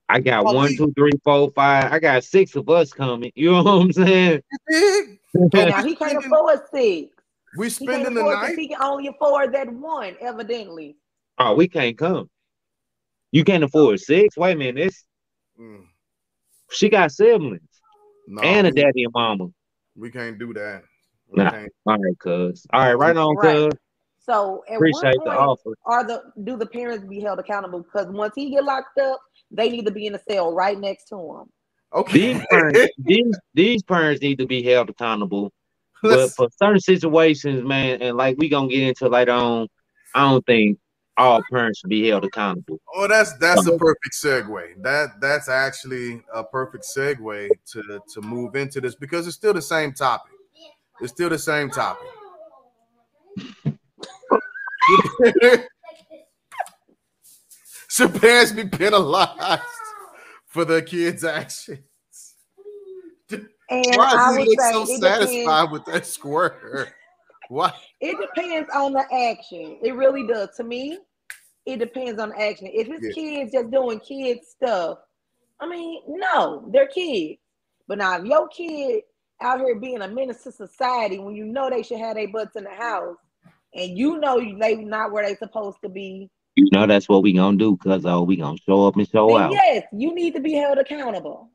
I got Well, one, we- two, three, four, five. I got six of us coming. You know what I'm saying? You now he can't afford six. We spending the night. He can only afford that one, evidently. oh, we can't come. You can't afford six. Wait a minute. This Mm, she got siblings no, and a we, daddy and mama. we can't do that. Nah. Okay. All right, cuz. All right, right on, Right. Cuz. So at Appreciate what the point offer. are the do the parents be held accountable? Because once he get locked up, they need to be in a cell right next to him. Okay. These parents, these these parents need to be held accountable. <laughs> But Let's- for certain situations, man, and like we gonna get into later on, I don't think all parents should be held accountable. Oh, that's that's a uh-huh. perfect segue. That that's actually a perfect segue to to move into this because it's still the same topic. It's still the same topic. Should parents be penalized for their kids' actions? And Why does he look so satisfied depends, with that square? Why? it depends on the action. It really does. To me, it depends on the action. If it's Yeah. kids just doing kid stuff, I mean, no, they're kids. But now if your kid out here being a menace to society when you know they should have their butts in the house and you know they not where they supposed to be, You know that's what we gonna do, cuz oh, we gonna show up and show then out. yes, you need to be held accountable.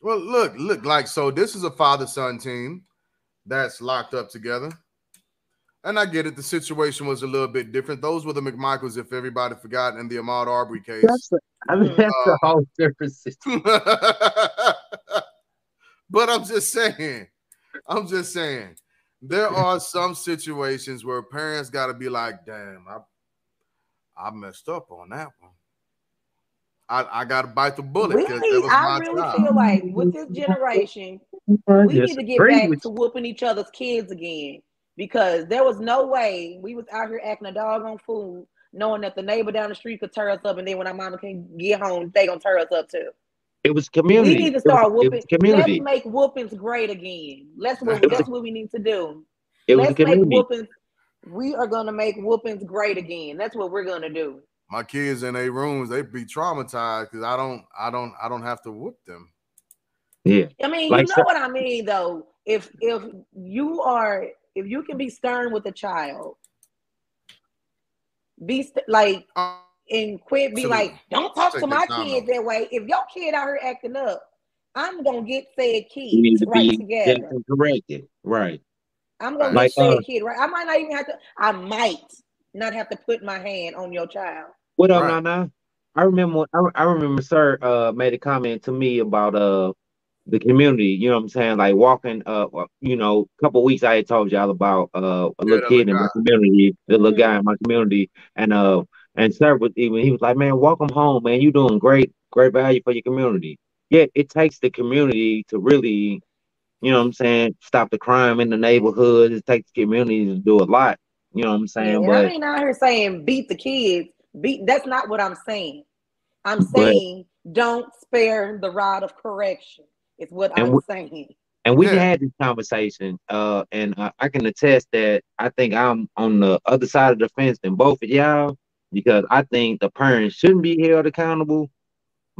Well, look, look, like so. This is a father-son team that's locked up together, and I get it. The situation was a little bit different. Those were the McMichaels, if everybody forgot, in the Ahmaud Arbery case. That's a, I mean, that's Uh, a whole different situation. <laughs> but I'm just saying, I'm just saying, there are some situations where parents got to be like, "Damn, I, I messed up on that one. I, I got to bite the bullet We because that need, was I really child." feel like with this generation, we Yes, need to get back to whooping each other's kids again because there was no way we was out here acting a dog on food, knowing that the neighbor down the street could tear us up, and then when our mama can get home, they gonna tear us up too. It was community. We need to It was- start it whooping. community. Let's make whoopings great again. Let's what, It was- that's what we need to do. It was Let's make community. whoopings. We are gonna make whoopings great again. That's what we're gonna do. my kids in their rooms, they'd be traumatized because I don't, I don't, I don't have to whoop them. Yeah. I mean, Like you know so- what I mean, though. If if you are, if you can be stern with a child, be st- like Uh, and quit be Absolutely. like, don't talk Take to my time kids that way. If your kid out here acting up, I'm gonna get said You need kids to right be together. gentle corrected. Right. I'm gonna Like, get said uh, kid right. I might not even have to. I might not have to put my hand on your child. What up, Right. Nana? I remember I, I remember sir uh made a comment to me about uh the community, you know what I'm saying? Like walking uh you know, a couple weeks I had told y'all about uh a little that kid in my community, the little Mhm. guy in my community, and uh and sir was even he was like, Man, welcome home, man. You're doing great, great value for your community. Yeah, it takes the community to really, you know what I'm saying, stop the crime in the neighborhood. It takes the community to do a lot. You know what I'm saying? and but I ain't out here saying beat the kids. Beat that's not what I'm saying. I'm But- saying don't spare the rod of correction. Is what I'm we- saying. And we Yeah. had this conversation, uh, and I, I can attest that I think I'm on the other side of the fence than both of y'all because I think the parents shouldn't be held accountable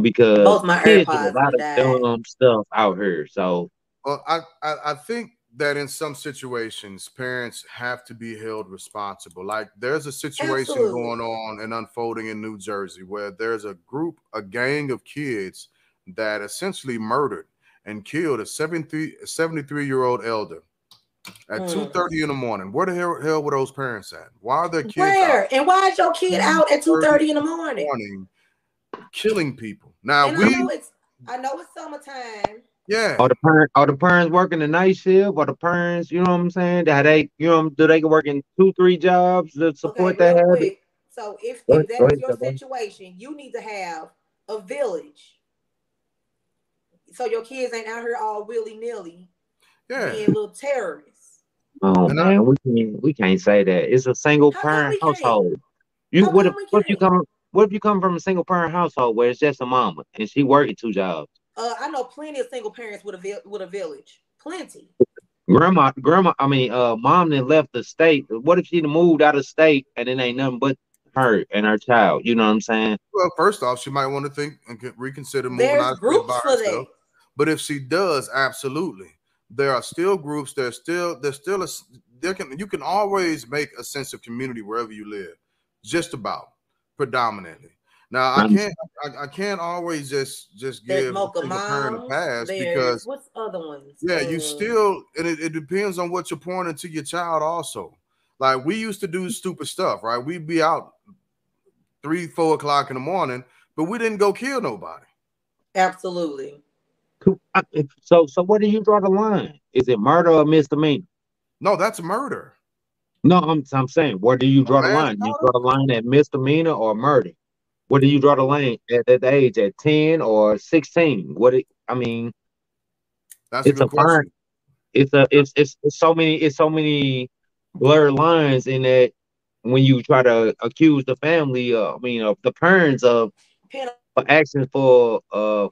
because Both my kids do AirPods a lot of died. dumb stuff out here. So Well, I, I I think that in some situations, parents have to be held responsible. Like there's a situation Absolutely. going on and unfolding in New Jersey where there's a group, a gang of kids that essentially murdered and killed a 73, 73 year old elder at Mm. 2:30 in the morning. Where the hell, hell were those parents at? Why are their kids Where out and why is your kid out at two thirty in the morning? morning killing people? Now And I we, know it's I know it's summertime. yeah, are the parent are the parents working the night shift? Or the parents, you know what I'm saying? That they, you know, do they work in two, three jobs to support okay, that habit? quick. So if, if that's your situation, you need to have a village. So your kids ain't out here all willy nilly yeah. being little terrorists. Oh And I- man, we can't we can't say that. It's a single parent we can't? household. You How what if what if you can't? come what if you come from a single parent household where it's just a mama and she working two jobs? Uh, I know plenty of single parents with a vi- with a village. Plenty. Grandma, grandma, I mean, uh, mom then left the state. What if she done moved out of state and it ain't nothing but her and her child? You know what I'm saying? Well, first off, she might want to think and reconsider moving There's out of state groups for herself. that. But if she does, absolutely, there are still groups. There's still there's still a there can you can always make a sense of community wherever you live, just about predominantly. Now I can't I, I can't always just just There's give a Mocha single parent a pass because what's other ones? yeah, you Uh, still and it, it depends on what you're pouring into your child also. Like we used to do stupid stuff, right? We'd be out three, four o'clock in the morning, but we didn't go kill nobody. absolutely. I- So, so where do you draw the line? Is it murder or misdemeanor? No, that's murder. No, I'm I'm saying where do you draw the line? You draw the line at misdemeanor or murder? Where do you draw the line at that age? At ten or sixteen? What? It, I mean, That's It's a a good question. it's a it's, it's it's so many it's so many blurred lines in that when you try to accuse the family, uh, I mean, of the parents of Pen- for actions for uh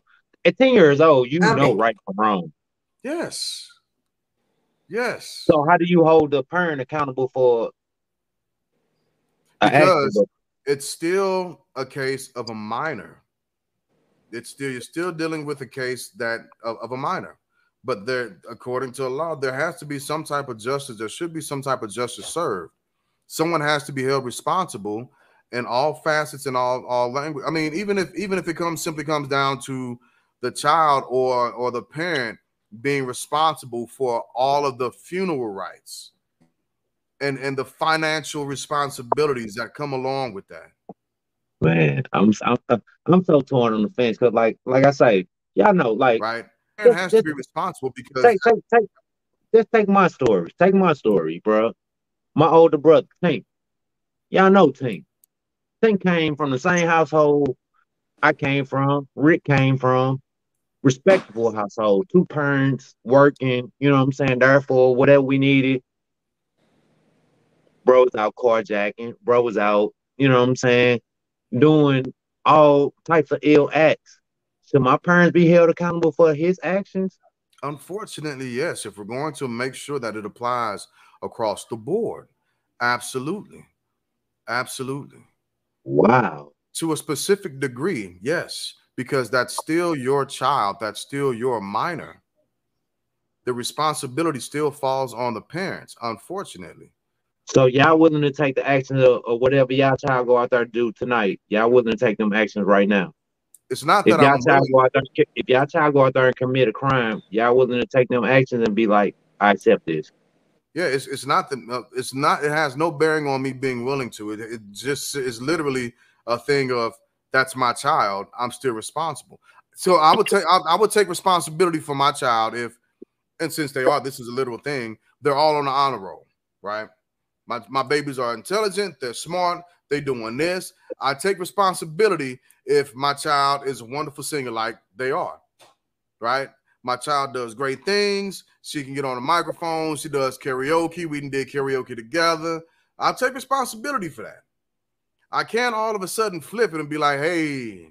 at ten years old, you I know mean- right from wrong. Yes. Yes. So how do you hold the parent accountable for? Because it's still a case of a minor. It's still you're still dealing with a case that of, of a minor. But there, according to the law, there has to be some type of justice. There should be some type of justice served. Someone has to be held responsible in all facets and all all language. I mean, even if even if it comes simply comes down to the child or or the parent being responsible for all of the funeral rights and and the financial responsibilities that come along with that. Man, I'm I'm I'm so torn on the fence because like like I say, y'all know like Right? It Just- has to be responsible because take take take just take my story. Take my story, bro. My older brother, Tink. Y'all know Tink. Tink came from the same household I came from, Rick came from, respectable household, two parents working, you know what I'm saying? Therefore, whatever we needed. Bro was out carjacking, bro was out, you know what I'm saying, doing all types of ill acts. Should my parents be held accountable for his actions? unfortunately, yes, if we're going to make sure that it applies across the board, absolutely. Absolutely. Wow. To a specific degree, yes, because that's still your child, that's still your minor. The responsibility still falls on the parents, unfortunately. So y'all willing to take the actions of, of whatever y'all child go out there to do tonight? Y'all willing to take them actions right now? It's not If that y'all I'm child willing, go out there, if y'all child go out there and commit a crime, y'all willing to take them actions and be like, I accept this. Yeah, it's it's not the uh, it's not it has no bearing on me being willing to. It it just is literally a thing of that's my child. I'm still responsible. So I would take I, would take responsibility for my child if and since they are this is a literal thing, they're all on the honor roll, right? My my babies are intelligent, they're smart, they doing this. I take responsibility if my child is a wonderful singer like they are, right? My child does great things. She can get on a microphone. She does karaoke. We did karaoke together. I'll take responsibility for that. I can't all of a sudden flip it and be like, hey,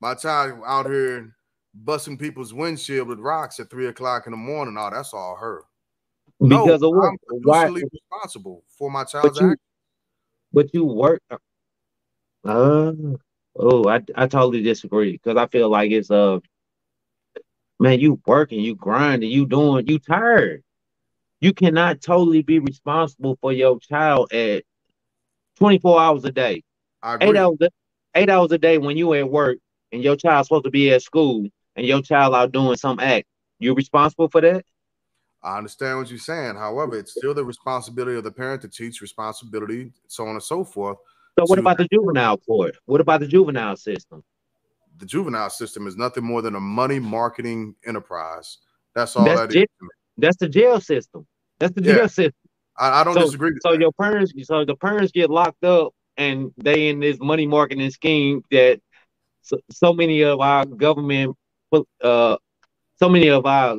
my child out here busting people's windshield with rocks at three o'clock in the morning. Oh, that's all her. No, Because of what? I'm Why? responsible for my child's you- actions. But you work. Uh, oh, I I totally disagree because I feel like it's uh, man, you working, you grinding, you doing, you tired. You cannot totally be responsible for your child at 24 hours a day. I eight hours a, eight hours a day when you at work and your child's supposed to be at school and your child out doing some act. You responsible for that? I understand what you're saying. However, it's still the responsibility of the parent to teach responsibility, so on and so forth. So what To- about the juvenile court? What about the juvenile system? The juvenile system is nothing more than a money marketing enterprise. That's all That's that is. That's the jail system. That's the Yeah. jail system. I, I don't So- disagree with So that. your parents, so the parents get locked up, and they in this money marketing scheme that so, so many of our government, uh, so many of our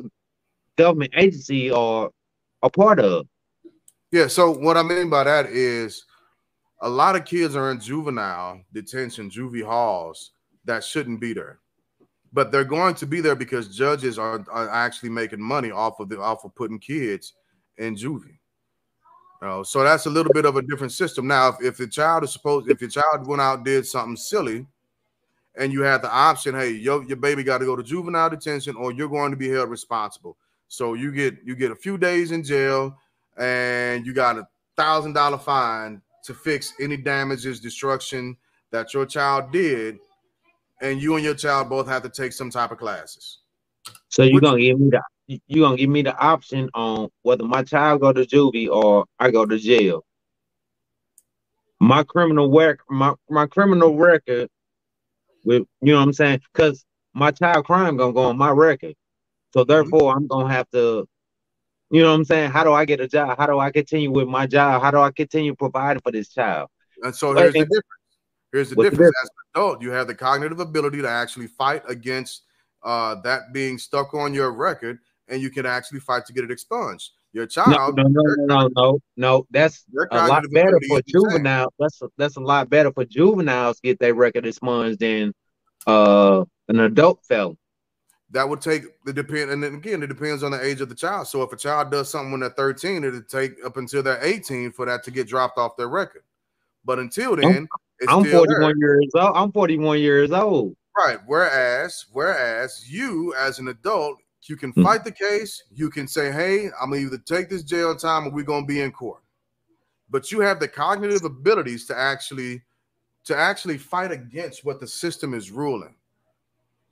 government agency are a part of. Yeah, so what I mean by that is a lot of kids are in juvenile detention, juvie halls that shouldn't be there. But they're going to be there because judges are, are actually making money off of the off of putting kids in juvie. Know, so that's a little bit of a different system. Now, if, if the child is supposed if your child went out did something silly and you had the option, hey, your, your baby got to go to juvenile detention or you're going to be held responsible. So you get you get a few days in jail and you got a thousand dollar fine to fix any damages, destruction, that your child did, and you and your child both have to take some type of classes. So you Which- gonna give me the you gonna give me the option on whether my child go to juvie or I go to jail. My criminal work, my my criminal record, with you know what I'm saying, because my child crime gonna go on my record. So therefore, I'm gonna have to, you know what I'm saying. How do I get a job? How do I continue with my job? How do I continue providing for this child? And so here's the difference. Here's the What's the difference. As an adult, you have the cognitive ability to actually fight against uh, that being stuck on your record, and you can actually fight to get it expunged. Your child, no, no, no, no, no, no. That's a lot better for is the same. juvenile. That's that's a lot better for juveniles get their record expunged than uh an adult felon. that would take the depend and then again it depends on the age of the child so if a child does something when they're 13 it'll take up until they're 18 for that to get dropped off their record but until then it's I'm still 41 there. years old. I'm 41 years old. right whereas whereas you as an adult you can Mhm. fight the case you can say hey i'm gonna either take this jail time or we're gonna be in court but you have the cognitive abilities to actually to actually fight against what the system is ruling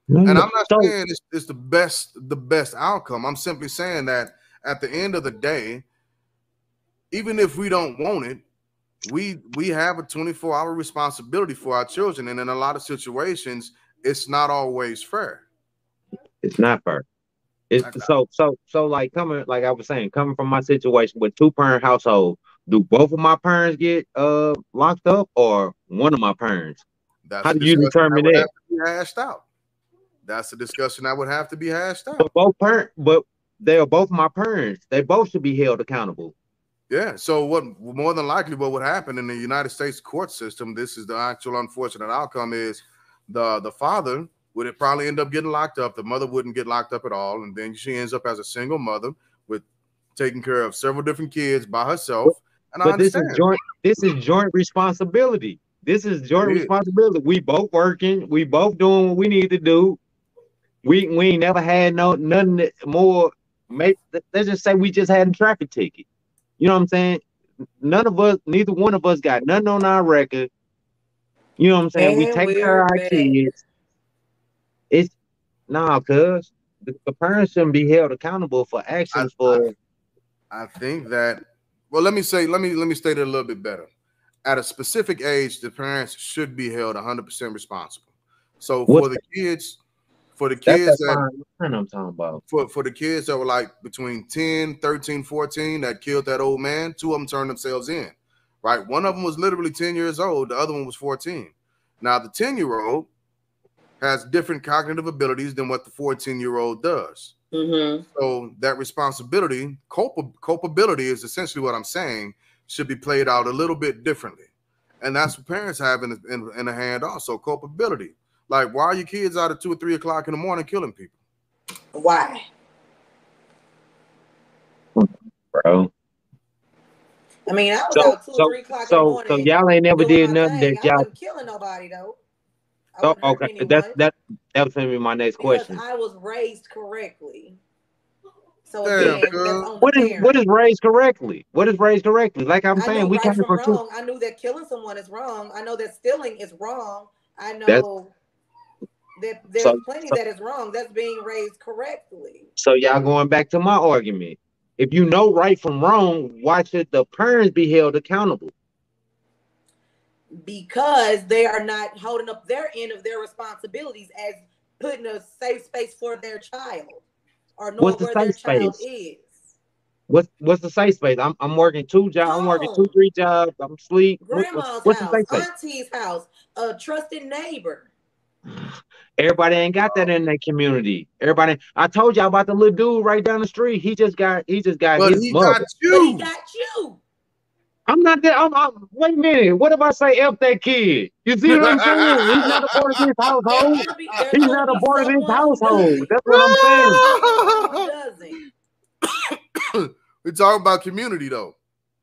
and I'm not saying it's, it's the best the best outcome. I'm simply saying that at the end of the day, even if we don't want it, we we have a 24 hour responsibility for our children, and in a lot of situations, it's not always fair. It's not fair. It's Okay. so so so like coming like I was saying, coming from my situation with two parent household, do both of my parents get uh locked up or one of my parents? That's How do you determine that? hashed out. That's a discussion that would have to be hashed out. But both parent, but they are both my parents. They both should be held accountable. Yeah. So what more than likely what would happen in the United States court system, this is the actual unfortunate outcome is the the father would it probably end up getting locked up. The mother wouldn't get locked up at all. And then she ends up as a single mother with taking care of several different kids by herself. And I But this is joint. This is joint responsibility. This is joint It is. responsibility. We both working. We both doing what we need to do. We we ain't never had no nothing more. Make let's just say we just had a traffic ticket. You know what I'm saying? None of us, neither one of us got nothing on our record. You know what I'm saying? we take care of our kids. Nah, cuz the, the parents shouldn't be held accountable for actions I- for. I think that well, let me say, let me let me state it a little bit better. At a specific age, the parents should be held 100% responsible. So for What's the kids, for the kids that I'm talking about. for, for the kids that were like between 10, 13, 14 that killed that old man, two of them turned themselves in. Right? One of them was literally 10 years old, the other one was 14. Now the 10-year-old has different cognitive abilities than what the 14-year-old does. Mm-hmm. So that responsibility, culp- culpability is essentially what I'm saying, should be played out a little bit differently. And that's what parents have in, in, in a hand also, culpability. Like, why are your kids out at two or three o'clock in the morning killing people? Why? Bro. I mean, I was So out two so or three o'clock in the morning. so y'all ain't never did nothing thing. that y'all killing nobody though. I Oh, wasn't okay. That's that that was gonna be my next because question. I was raised correctly. So again, that's on What is parent. what is raised correctly? What is raised correctly? Like I'm I saying, we right coming from from wrong. I knew that killing someone is wrong. I know that stealing is wrong. I That's- know that there's So- plenty so- that is wrong. That's being raised correctly. So y'all going back to my argument. If you know right from wrong, why should the parents be held accountable? Because they are not holding up their end of their responsibilities as putting a safe space for their child or knowing What's the where their safe child space? is. What's what's the safe space? I'm I'm working two jobs. I'm working two three jobs. I'm sleep. What- Grandma's what- what's the house, safe space? auntie's house, a trusted neighbor. <sighs> Everybody ain't got that in their community. Everybody, I told y'all about the little dude right down the street. He just got he just got But his he mother. got But he got you. I'm not that. I'm, I'm. Wait a minute. What if I say f that kid? You see what I'm saying? He's not a part of this household. There's gonna be- there's He's not a part of this household. That's what I'm saying. Someone who. We're talking about community though.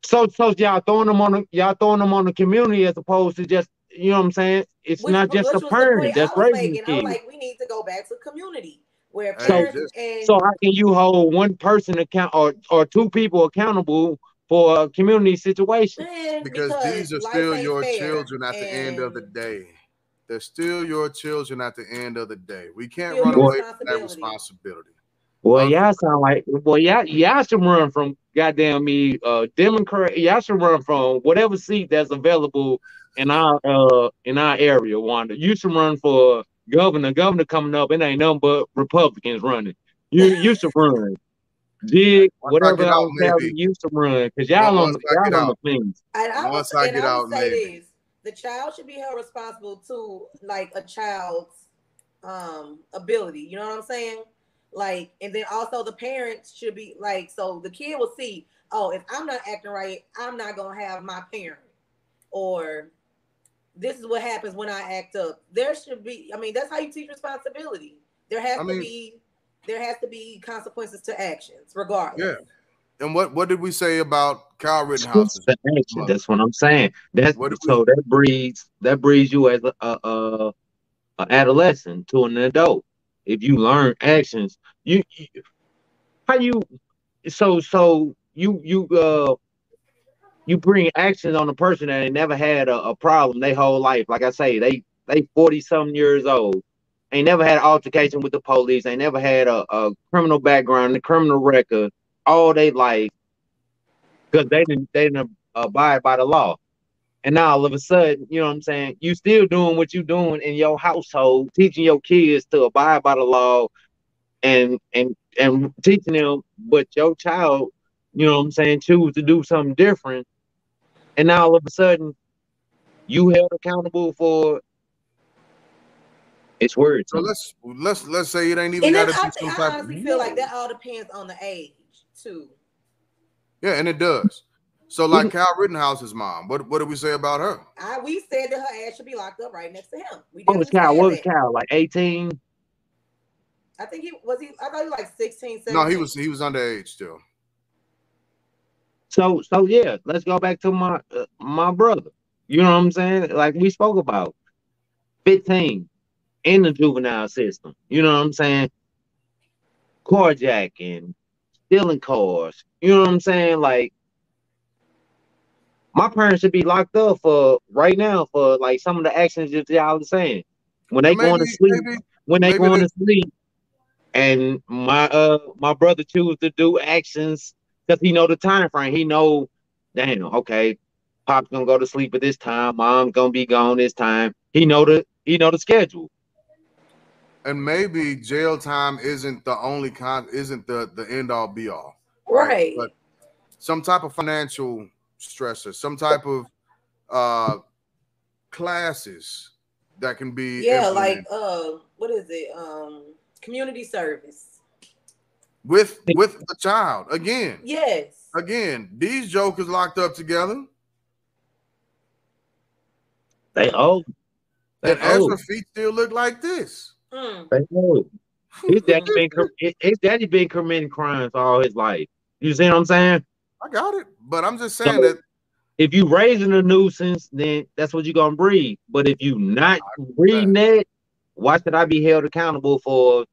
So, so y'all throwing them on the y'all throwing them on the community as opposed to just you know what I'm saying? It's Which- not just a was the parent that's I was raising making. I was kids. like, we need to go back to community where Hey, parents just- and So how can you hold one person account or or two people accountable for a community situation. Man, because, these are still your fair, children at the end of the day. They're still your children at the end of the day. We can't Still run away from that responsibility. responsibility. Well, Okay. y'all sound like well, y'all y'all should run from goddamn me, uh, Democrat. Y'all should run from whatever seat that's available in our uh in our area. Wanda, you should run for governor. Governor coming up, it ain't nothing but Republicans running. You you should run. Dig whatever I whatever get out, maybe. you should run because y'all on Once I get y'all on out. the things. And I would, Once I get I out, would say maybe. this: the child should be held responsible to like a child's um ability. You know what I'm saying? Like, and then also the parents should be like, so the kid will see, oh, if I'm not acting right, I'm not gonna have my parent, or this is what happens when I act up. There should be, I mean, that's how you teach responsibility. There has I to mean- be, there has to be consequences to actions, regardless. Yeah. And what what did we say about Kyle Rittenhouse? It's the action. That's what I'm saying. That's What did so that breeds that breeds you as a, a, a, a adolescent to an adult. If you learn actions, you, you how you so so you you uh you bring actions on a person that ain't never had a, a problem their whole life. Like I say, they they forty something years old, ain't never had an altercation with the police, ain't never had a, a criminal background, a criminal record all they life because they didn't they didn't abide by the law. And now all of a sudden, you know what I'm saying, you still doing what you doing in your household, teaching your kids to abide by the law and and and teaching them, but your child, you know what I'm saying, choose to do something different. And now all of a sudden you held accountable for it's words. So let's let's let's say it ain't even And got then to I, be some think, I type of honestly feel like that all depends on the age too. yeah, and it does. So like Kyle Rittenhouse's mom, what what did we say about her? I we said that her ass should be locked up right next to him. We What was definitely Cal? What was that. Cal? Like 18? I think he was he. I thought he was like 16, 17. No, he was he was underage still. So so yeah, let's go back to my uh, my brother. You know what I'm saying? Like we spoke about, 15 in the juvenile system. You know what I'm saying? Carjacking, stealing cars. You know what I'm saying? Like my parents should be locked up for right now for like some of the actions that y'all are saying. When they going to sleep, maybe- when they maybe going they- to sleep, and my uh my brother choose to do actions because he know the time frame. He know, damn, okay, pop's gonna go to sleep at this time, mom's gonna be gone this time. He know the he know the schedule. And maybe jail time isn't the only con isn't the the end all be all right. but some type of financial stressor some type of uh classes that can be yeah, implemented like uh, what is it? Um, community service. with with the child again Yes. again these jokers locked up together They old. They and Ezra feet still look like this Mm. They old. His daddy been his- his daddy been committing crimes all his life. You see what I'm saying? i got it but i'm just saying So- that If you raising a nuisance, then that's what you're gonna breed. But if you not breeding that, why should I be held accountable for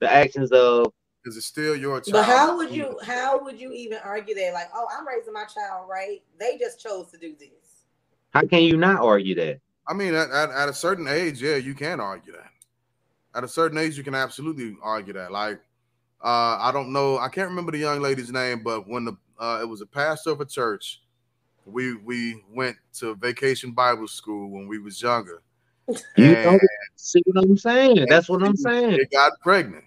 the actions of because it's still your child But how would you how would you even argue that? Like, oh, I'm raising my child right. They just chose to do this. how can you not argue that? I mean, at, at, at a certain age, yeah, you can argue that. At a certain age, you can absolutely argue that. Like, uh, I don't know, I can't remember the young lady's name, but when the uh, it was a pastor of a church, we we went to vacation Bible school when we was younger. You And know, see what I'm saying? That's what I'm saying. They got pregnant.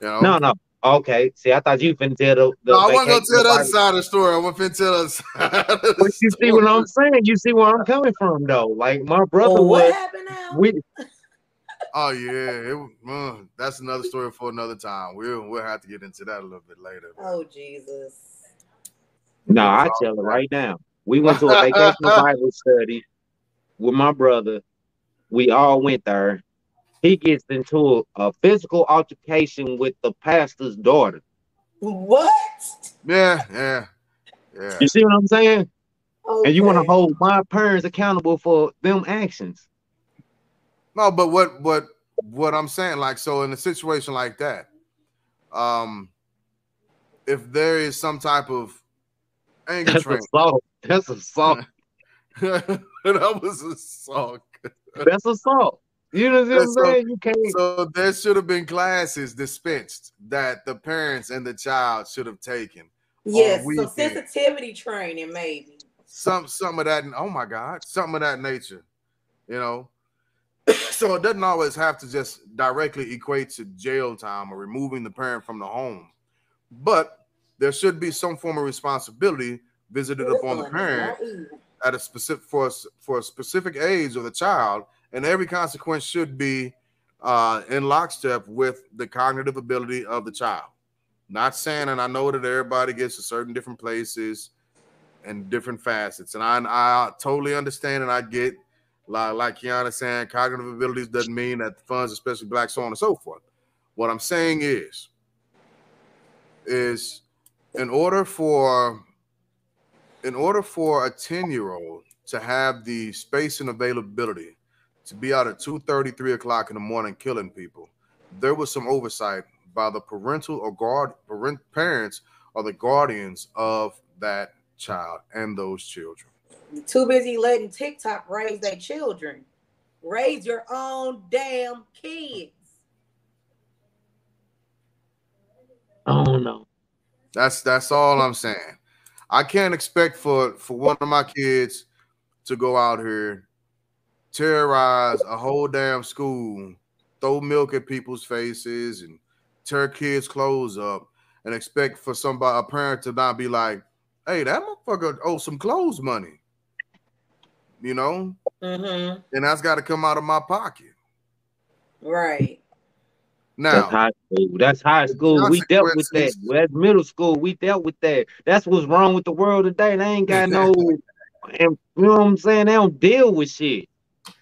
You know? No, no. Okay. See, I thought you finna tell the. the No, I wasn't gonna tell the other side of the story. I want to tell the side. But you see what I'm saying? You see where I'm coming from, though. Like my brother Well, what was. happened now? We, Oh yeah, it, uh, that's another story for another time. We'll we'll have to get into that a little bit later. oh Jesus. no, I tell it right now. We went to a vacation <laughs> Bible study with my brother. We all went there. He gets into a, a physical altercation with the pastor's daughter. What? Yeah, yeah, yeah. You see what I'm saying? And you want to hold my parents accountable for them actions. No, but what what what I'm saying, like, so in a situation like that, um, if there is some type of Anger That's train. assault. That's assault. <laughs> that was assault. That's assault. You know what I'm So- saying? You can't. So there should have been classes dispensed that the parents and the child should have taken. Yes, some sensitivity training, maybe. Some some of that. Oh my God, something of that nature. You know. <coughs> so it doesn't always have to just directly equate to jail time or removing the parent from the home, but there should be some form of responsibility visited upon the one parent at a specific for a, for a specific age of the child, and every consequence should be uh, in lockstep with the cognitive ability of the child. Not saying, and I know that everybody gets to certain different places and different facets, and I, I totally understand and I get like like Kiana saying, cognitive abilities doesn't mean that the funds, especially black, so on and so forth. What I'm saying is, is in order for in order for a 10 year old to have the space and availability to be out at 2 3 o'clock in the morning killing people there was some oversight by the parental or guard parent, parents or the guardians of that child and those children too busy letting TikTok raise their children. Raise your own damn kids. Oh don't that's that's all i'm saying i can't expect for for one of my kids to go out here terrorize a whole damn school throw milk at people's faces and tear kids' clothes up and expect for somebody, a parent, to not be like, hey, that motherfucker owes some clothes money. You know? Mm-hmm. And that's got to come out of my pocket. Right. That's Now, high school. That's high school. We dealt with that. Well, that's middle school. We dealt with that. That's what's wrong with the world today. They ain't got no, and you know what I'm saying? They don't deal with shit.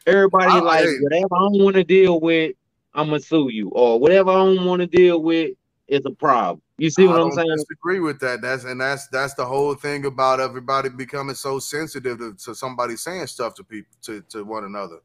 Everybody I- like hey. whatever I don't want to deal with, I'm gonna sue you, or whatever I don't want to deal with is a problem. You see what I'm don't saying? disagree with that. That's and that's that's the whole thing about everybody becoming so sensitive to, to somebody saying stuff to people to, to one another.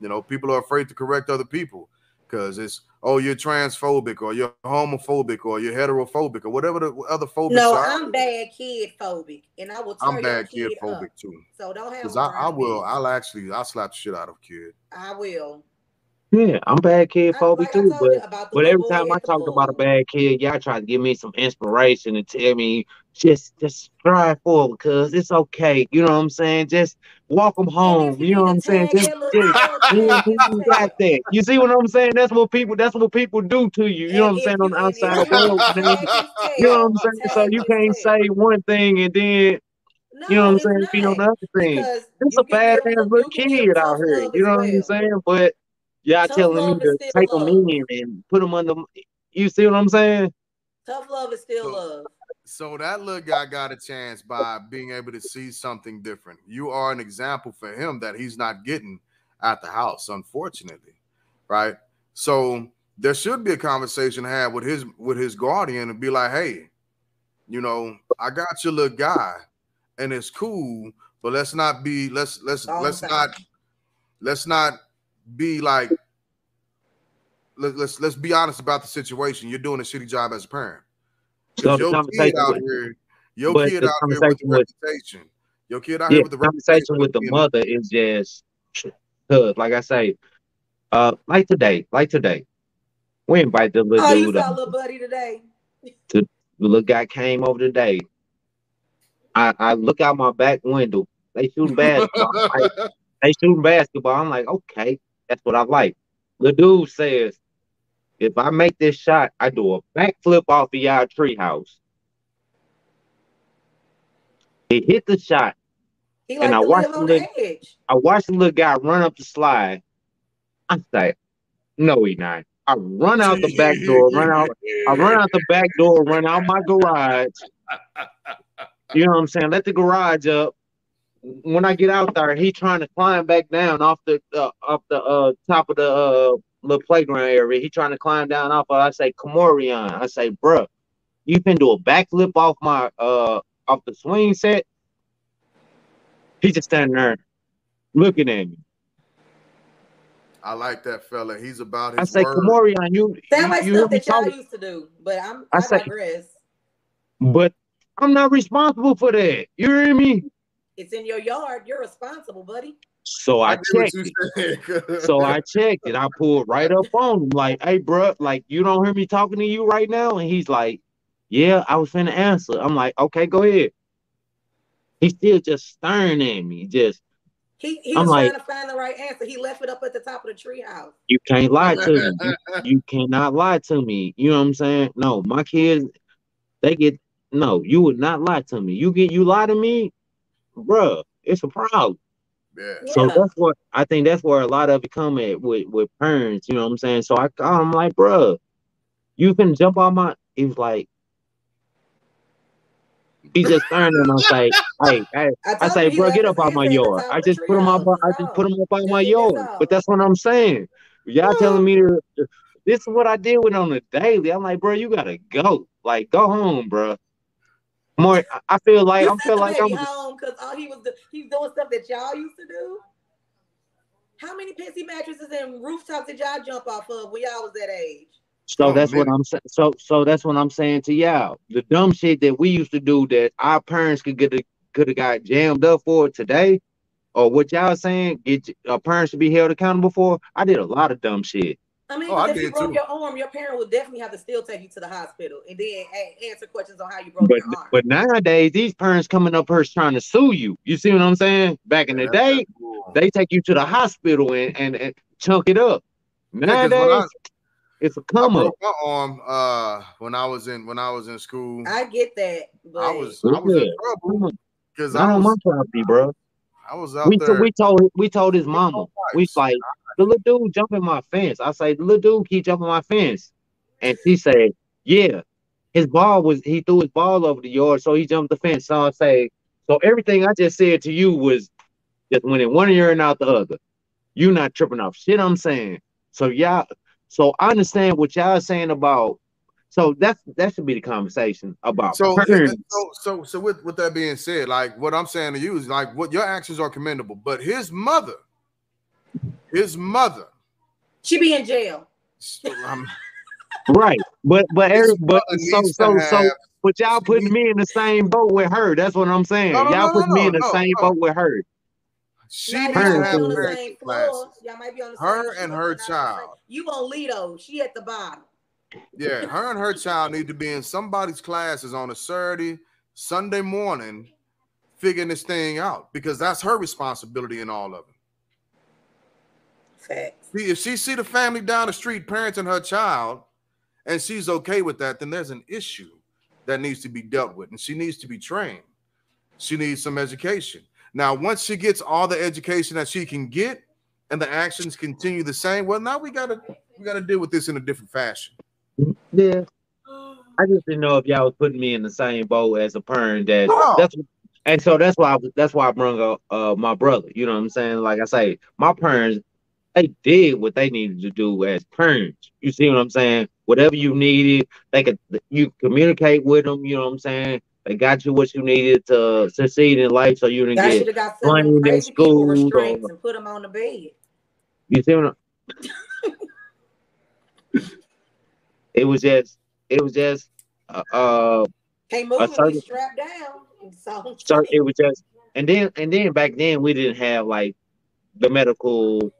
You know, people are afraid to correct other people because it's oh you're transphobic or you're homophobic or you're heterophobic or whatever the other phobics No, are. I'm bad kid phobic, and I will tear I'm your bad kid kid phobic up. too. So don't have. Because I, I will. I'll actually I'll slap the shit out of a kid. I will. Yeah, I'm bad kid like too, but you about the But every time I talked about a bad kid, y'all try to give me some inspiration and tell me just just strive forward, cause it's okay. You know what I'm saying? Just walk them home. You know what I'm saying? Just, just <laughs> you, tag you his got that. You see what I'm saying? That's what people. That's what people do to you. You know what I'm saying on the you- and if outside you world. tag <laughs> man. his You know what I'm saying? So you can't say one thing and then No, you know what I'm saying be on the not. other thing. Because It's a bad ass little you can give kid out here. You know what I'm saying? But y'all Tough telling me to still take them love. in and put them under. You see what I'm saying? Tough love is still So- love. So that little guy got a chance by being able to see something different. You are an example for him that he's not getting at the house, unfortunately. Right. So there should be a conversation had with his with his guardian and be like, hey, you know, I got your little guy, and it's cool, but let's not be let's let's All let's time. not let's not be like let, let's let's be honest about the situation. You're doing a shitty job as a parent. So your kid out with- here, your kid out here with the conversation with- reputation. Your kid out yeah, here with the conversation reputation with the mother is just cause like I say, uh like today, like today. We invite the little Oh, you dude. saw little buddy today. the little guy came over today. I, I look out my back window. They shooting <laughs> basketball. Like, they shooting basketball. I'm like, okay, that's what I like. The dude says, if I make this shot, I do a backflip off of y'all treehouse. He hit the shot. He And I watched the the edge. I watched the little guy run up the slide. I say, no, he not. I run out the back door, run out, I run out the back door, run out my garage. <laughs> You know what I'm saying? Let the garage up. When I get out there, he trying to climb back down off the uh, off the uh, top of the uh, little playground area. He trying to climb down off. Of, I say, Kamorian. I say, bruh, you can do a backflip off my uh off the swing set. He just standing there looking at me. I like that fella. He's about I say, word. Kamorian, you Sound you, like you stuff that y'all talking? used to do, but I'm I I, say- digress. But I'm not responsible for that. You hear me? It's in your yard. You're responsible, buddy. So I, get what checked you it. So I checked it. I pulled right up on him, like, hey, bro, like, you don't hear me talking to you right now? And he's like, yeah, I was finna answer. I'm like, okay, go ahead. He's still just staring at me. Just, He he I'm was like- trying to find the right answer. He left it up at the top of the treehouse. you can't lie to me. You, <laughs> you cannot lie to me. You know what I'm saying? No, my kids, they get, no, you would not lie to me. You get, you lie to me, bruh, it's a problem. yeah. So Yeah. that's what I think that's where a lot of it come at with with parents, you know what I'm saying? So I call him like, bruh, you can jump on my he was like he just turned and I was like, <laughs> hey, hey, I told say, him bro, get up out my at yard. I just put him out, treehouse. I just put him up on my Just yard. But that's what I'm saying. Y'all Yeah. telling me to this is what I deal with on the daily. I'm like, bro, you gotta go. Like, go home, bro. More, I- I feel like you I sent feel like I'm home because all he was do- he's doing stuff that y'all used to do. How many pissy mattresses and rooftops did y'all jump off of when y'all was that age? So Oh, that's what. I'm saying. So so that's what I'm saying to y'all. The dumb shit that we used to do that our parents could get could have got jammed up for today, or what y'all saying, get our parents should be held accountable for. I did a lot of dumb shit. I mean, Oh, 'cause I if you broke too. your arm, your parent would definitely have to still take you to the hospital and then a- answer questions on how you broke But your arm. but nowadays these parents coming up here trying to sue you. You see what I'm saying? Back in the Yeah, day, cool. they take you to the hospital and and, and chunk it up. when Nowadays, I- it's a come up. broke my arm uh when I was in when I was in school. I, I get that, but was I was in Yeah. trouble because Not I on my was property, bro. I was out We, there. we told we told his mama. We twice. like the little dude jumping my fence. I say the little dude keep jumping my fence, and she said, "Yeah, his ball was he threw his ball over the yard, so he jumped the fence." So I say, so everything I just said to you was just went in one ear and out the other. You not tripping off shit I'm saying. So y'all, so I understand what y'all saying about. So that's that should be the conversation about So, so, so, so with, with that being said, like what I'm saying to you is like what your actions are commendable, but his mother, his mother, she be in jail. <laughs> right, but but his every, but so so to so But y'all putting me in the same boat with her. That's what I'm saying. No, no, y'all no, putting no, me in the no, same no. boat with her. she Now needs y'all to Parents might be on the same parenting Y'all might be on the Her and her but not on the same- child. You on Lido? She at the bottom. Yeah, her and her child need to be in somebody's classes on a Saturday, Sunday morning, figuring this thing out because that's her responsibility in all of it. Facts. See, if she see the family down the street parenting her child, and she's okay with that, then there's an issue that needs to be dealt with, and she needs to be trained. She needs some education. Now, once she gets all the education that she can get, and the actions continue the same, well, now we gotta we gotta deal with this in a different fashion. Yeah. I just didn't know if y'all was putting me in the same boat as a parent that No. that's and so that's why I, that's why I brung up uh my brother. You know what I'm saying? Like I say, my parents they did what they needed to do as parents. You see what I'm saying? Whatever you needed, they could you communicate with them. You know what I'm saying? They got you what you needed to succeed in life, so you didn't get have got some of blamed them in school restraints or- and put them on the bed. You see what? I'm... <laughs> it was just, it was just, uh, uh, Can't move certain- strapped down. So, so it was just, and then, and then back then we didn't have like the medical,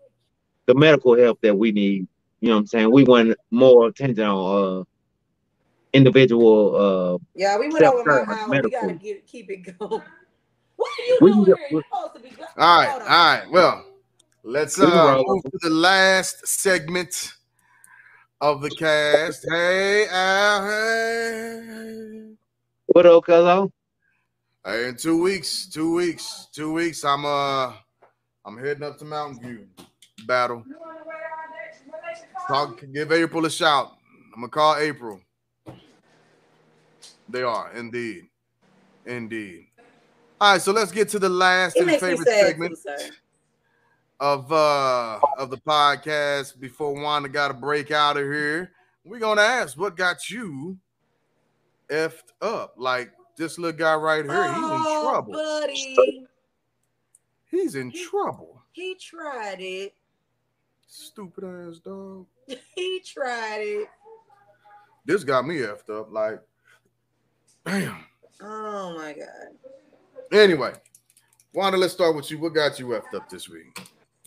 the medical help that we need. You know what I'm saying? We want more attention on uh individual. uh yeah, we went over my self-care. We gotta get keep it going. <laughs> What are you We can doing get- here? You're supposed to be. go- All right, Hold on. right. Well, let's uh, move to the last segment of the cast. Hey, Al, hey. What up, cuzzo? Hey, in two weeks, two weeks, two weeks, I'm uh I'm heading up to Mountain View battle. Talk, give April a shout. I'm gonna call April. They are indeed, indeed. All right, so let's get to the last It and favorite segment too, of uh of the podcast before Wanda got to break out of here. We're gonna ask what got you effed up. Like this little guy right here, he's in Oh, trouble. buddy. He's in trouble. He tried it. Stupid ass dog. <laughs> He tried it. This got me effed up. Like, damn. Oh my god. Anyway, Wanda, let's start with you. What got you effed up this week?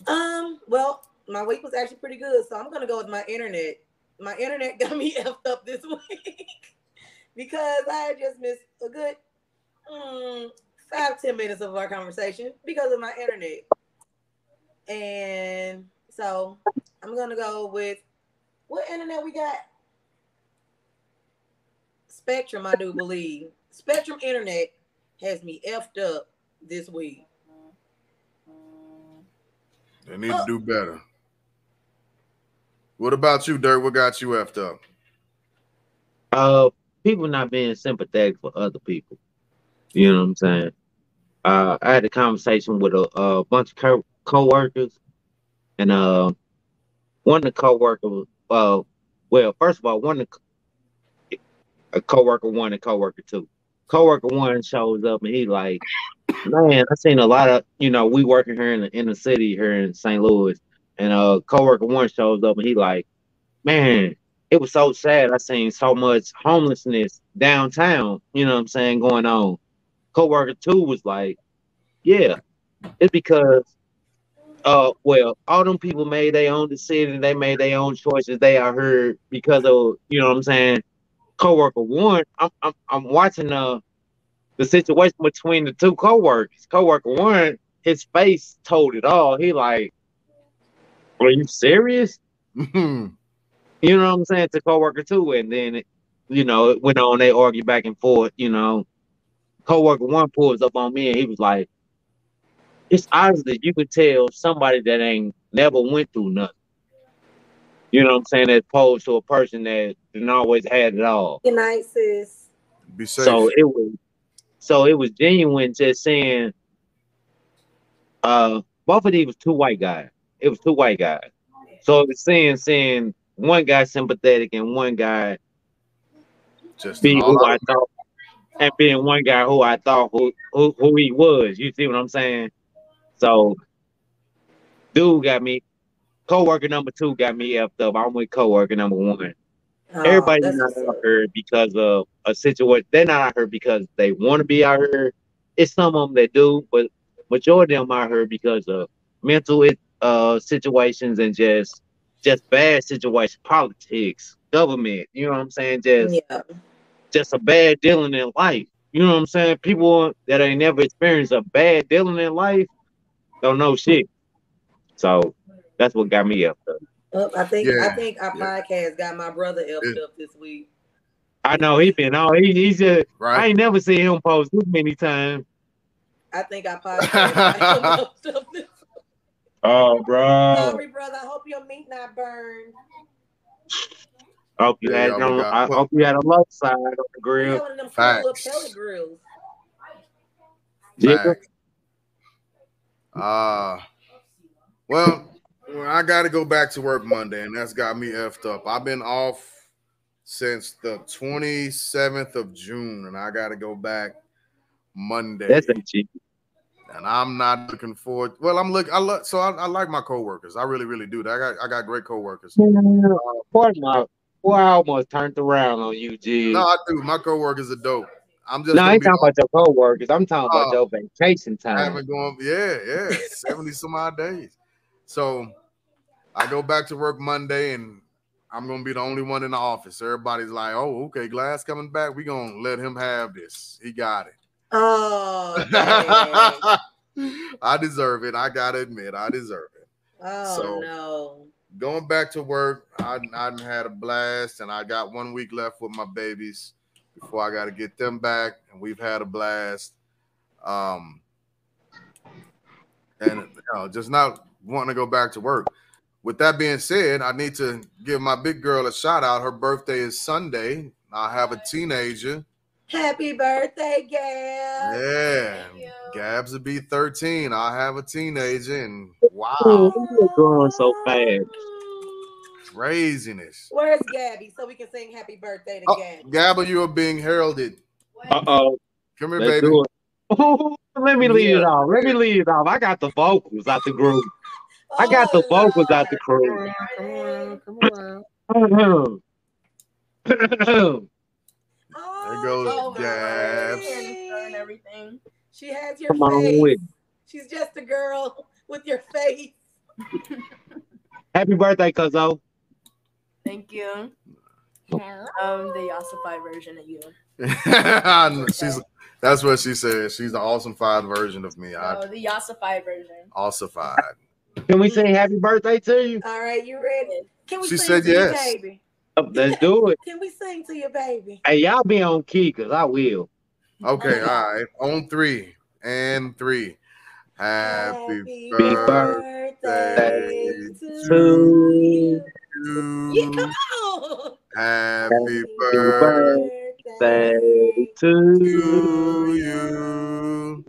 Um, well, my week was actually pretty good, so I'm gonna go with my internet. My internet got me <laughs> effed up this week <laughs> because I just missed a good mm, five, ten minutes of our conversation because of my internet. And so I'm gonna go with what internet we got? Spectrum, I do believe. Spectrum internet has me effed up this week. They need to do better. What about you, Dirk? What got you effed up? Uh, people not being sympathetic for other people. You know what I'm saying? Uh, I had a conversation with a, a bunch of co- co-workers, and uh, one of the co-workers, uh, well, first of all, one of the, a co-worker one and co-worker two. Co-worker one shows up and he like, man, I seen a lot of, you know, we working here in the city here in St. Louis, and uh, co-worker one shows up and he like, man, it was so sad. I seen so much homelessness downtown. You know what I'm saying going on. Coworker two was like, yeah, it's because, uh, well, all them people made their own decisions. They made their own choices. They are heard because of you know what I'm saying. Coworker one, I'm I'm, I'm watching uh the situation between the two coworkers. Coworker one, his face told it all. He like, are you serious? <laughs> You know what I'm saying to coworker two, and then it, you know it went on. They argue back and forth. You know, coworker one pulls up on me, and he was like, "It's obvious that you could tell somebody that ain't never went through nothing." You know what I'm saying, as opposed to a person that didn't always had it all. Good night, sis. Be safe. So it was, so it was genuine, just saying. Uh, both of these was two white guys. It was two white guys. So it was saying, saying one guy sympathetic and one guy Just being who I- I thought, and being one guy who I thought who, who who he was. You see what I'm saying? So, dude got me. Coworker number two got me effed up. I'm with coworker number one. Oh, Everybody's not out here because of a situation. They're not out here because they want to be out here. It's some of them that do, but majority of them out here because of mental uh situations and just just bad situations, politics, government. You know what I'm saying? Just Yeah. just a bad dealing in life. You know what I'm saying? People that ain't never experienced a bad dealing in life Oh, don't know shit. So that's what got me up. There. Up, I think Yeah, I think our yeah. podcast got my brother effed It- up this week. I know he been on. He, he's just right. I ain't never seen him post this many times. I think our <laughs> podcast got up this Oh, bro. Sorry, brother. I hope your meat not burned. I hope you Yeah, had y'all on, I put- hope you had a low side on the grill. one of them little Facts. pellet grills. Jigger. Uh well, I got to go back to work Monday, and that's got me effed up. I've been off since the 27th of June, and I got to go back Monday. That's ain't cheap. and I'm not looking forward. Well, I'm look. I look. So I, I like my coworkers. I really, really do. I got I got great coworkers. Boy, my boy, I almost turned around on you, G. No, I do. My coworkers are dope. I'm just No, I ain't be talking about your coworkers. I'm talking about Oh. your vacation I time. haven't gone. Yeah, yeah, seventy some odd days. So I go back to work Monday, and I'm gonna be the only one in the office. Everybody's like, "Oh, okay, Glass coming back. We gonna let him have this. He got it." Oh. <laughs> I deserve it. I gotta admit, I deserve it. oh So- no. Going back to work, I I had a blast, and I got one week left with my babies before I got to get them back, and we've had a blast. Um, and you know, just not wanting to go back to work. With that being said, I need to give my big girl a shout out. Her birthday is Sunday. I have a teenager. Happy birthday, Gab. Yeah, Gabs will be 13. I have a teenager, and wow, You're growing so fast. Craziness. Where's Gabby so we can sing happy birthday to Oh, Gabby? Gabba, you are being heralded. Uh oh. Come here, Let's baby. do. <laughs> Let me lead it off. Let me lead it off. I got the vocals out the group. I got the Oh, vocals out the crew. Come on, come on. Oh, There goes Oh, Gabs. And everything. She has your Come on face. with. She's just a girl with your face. Happy birthday, Cuzzo. Thank you. Um, the ossified version of you. <laughs> She's that's what she said. She's the awesome five version of me. I No, the ossified version. ossified. Can we say happy birthday to you? All right, you ready? Can we She sing said to yes. your baby? Let's do it. <laughs> Can we sing to your baby? Hey, y'all be on key, cause I will. Okay, <laughs> all right. On three and three. Happy Happy birthday birthday to to you. Yeah, come on. Happy birthday birthday to to you.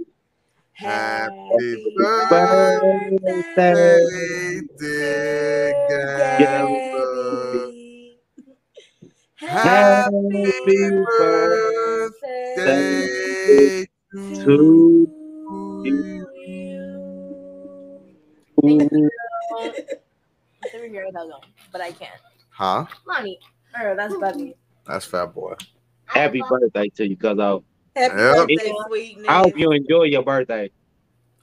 Happy birthday, Birthday, dear Gabba. Happy birthday to to you. <laughs> Never hear that song, but I can't. Huh? Money. Oh, that's Bubby. That's Fat Boy. happy birthday to you, Cuzzo. Happy Yep. birthday, sweetness. I hope you enjoy your birthday.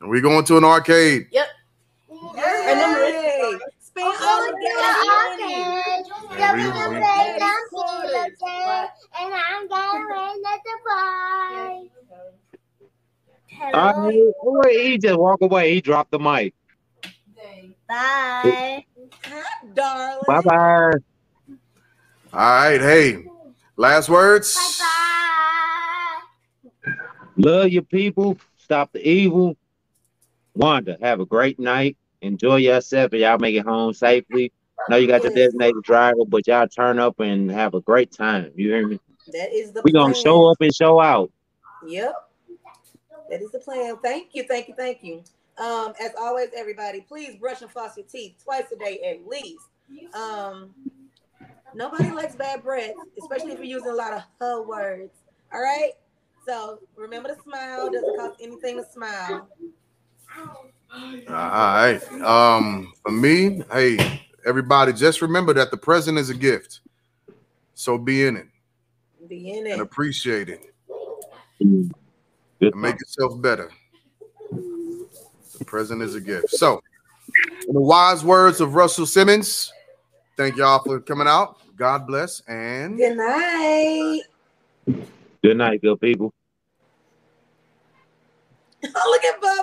We going to an arcade. And number Hey, spend oh, all of that money. Yeah, we- we- And I'm going at the bar. All right, boy, he just walk away. He dropped the mic. Bye. Hi, darling. Bye bye. All right. Hey, last words. Bye. Love your people. Stop the evil. Wanda, have a great night. Enjoy yourself and y'all make it home safely. I know you got your designated driver, but y'all turn up and have a great time. You hear me? That is the We gonna show up and show out. Yep. That is the plan. Thank you, thank you, thank you. Um, as always, everybody, please brush and floss your teeth twice a day at least. Um, nobody likes bad breath, especially if you're using a lot of her words. All right. So remember to smile. Doesn't cost anything to smile. All right. Um, for me, hey, everybody, just remember that the present is a gift. So be in it Be in and it. appreciate it Good and make yourself better. The present is a gift. So, in the wise words of Russell Simmons, thank y'all for coming out. God bless and Good night. Good night, good people. <laughs> Oh, look at Bud.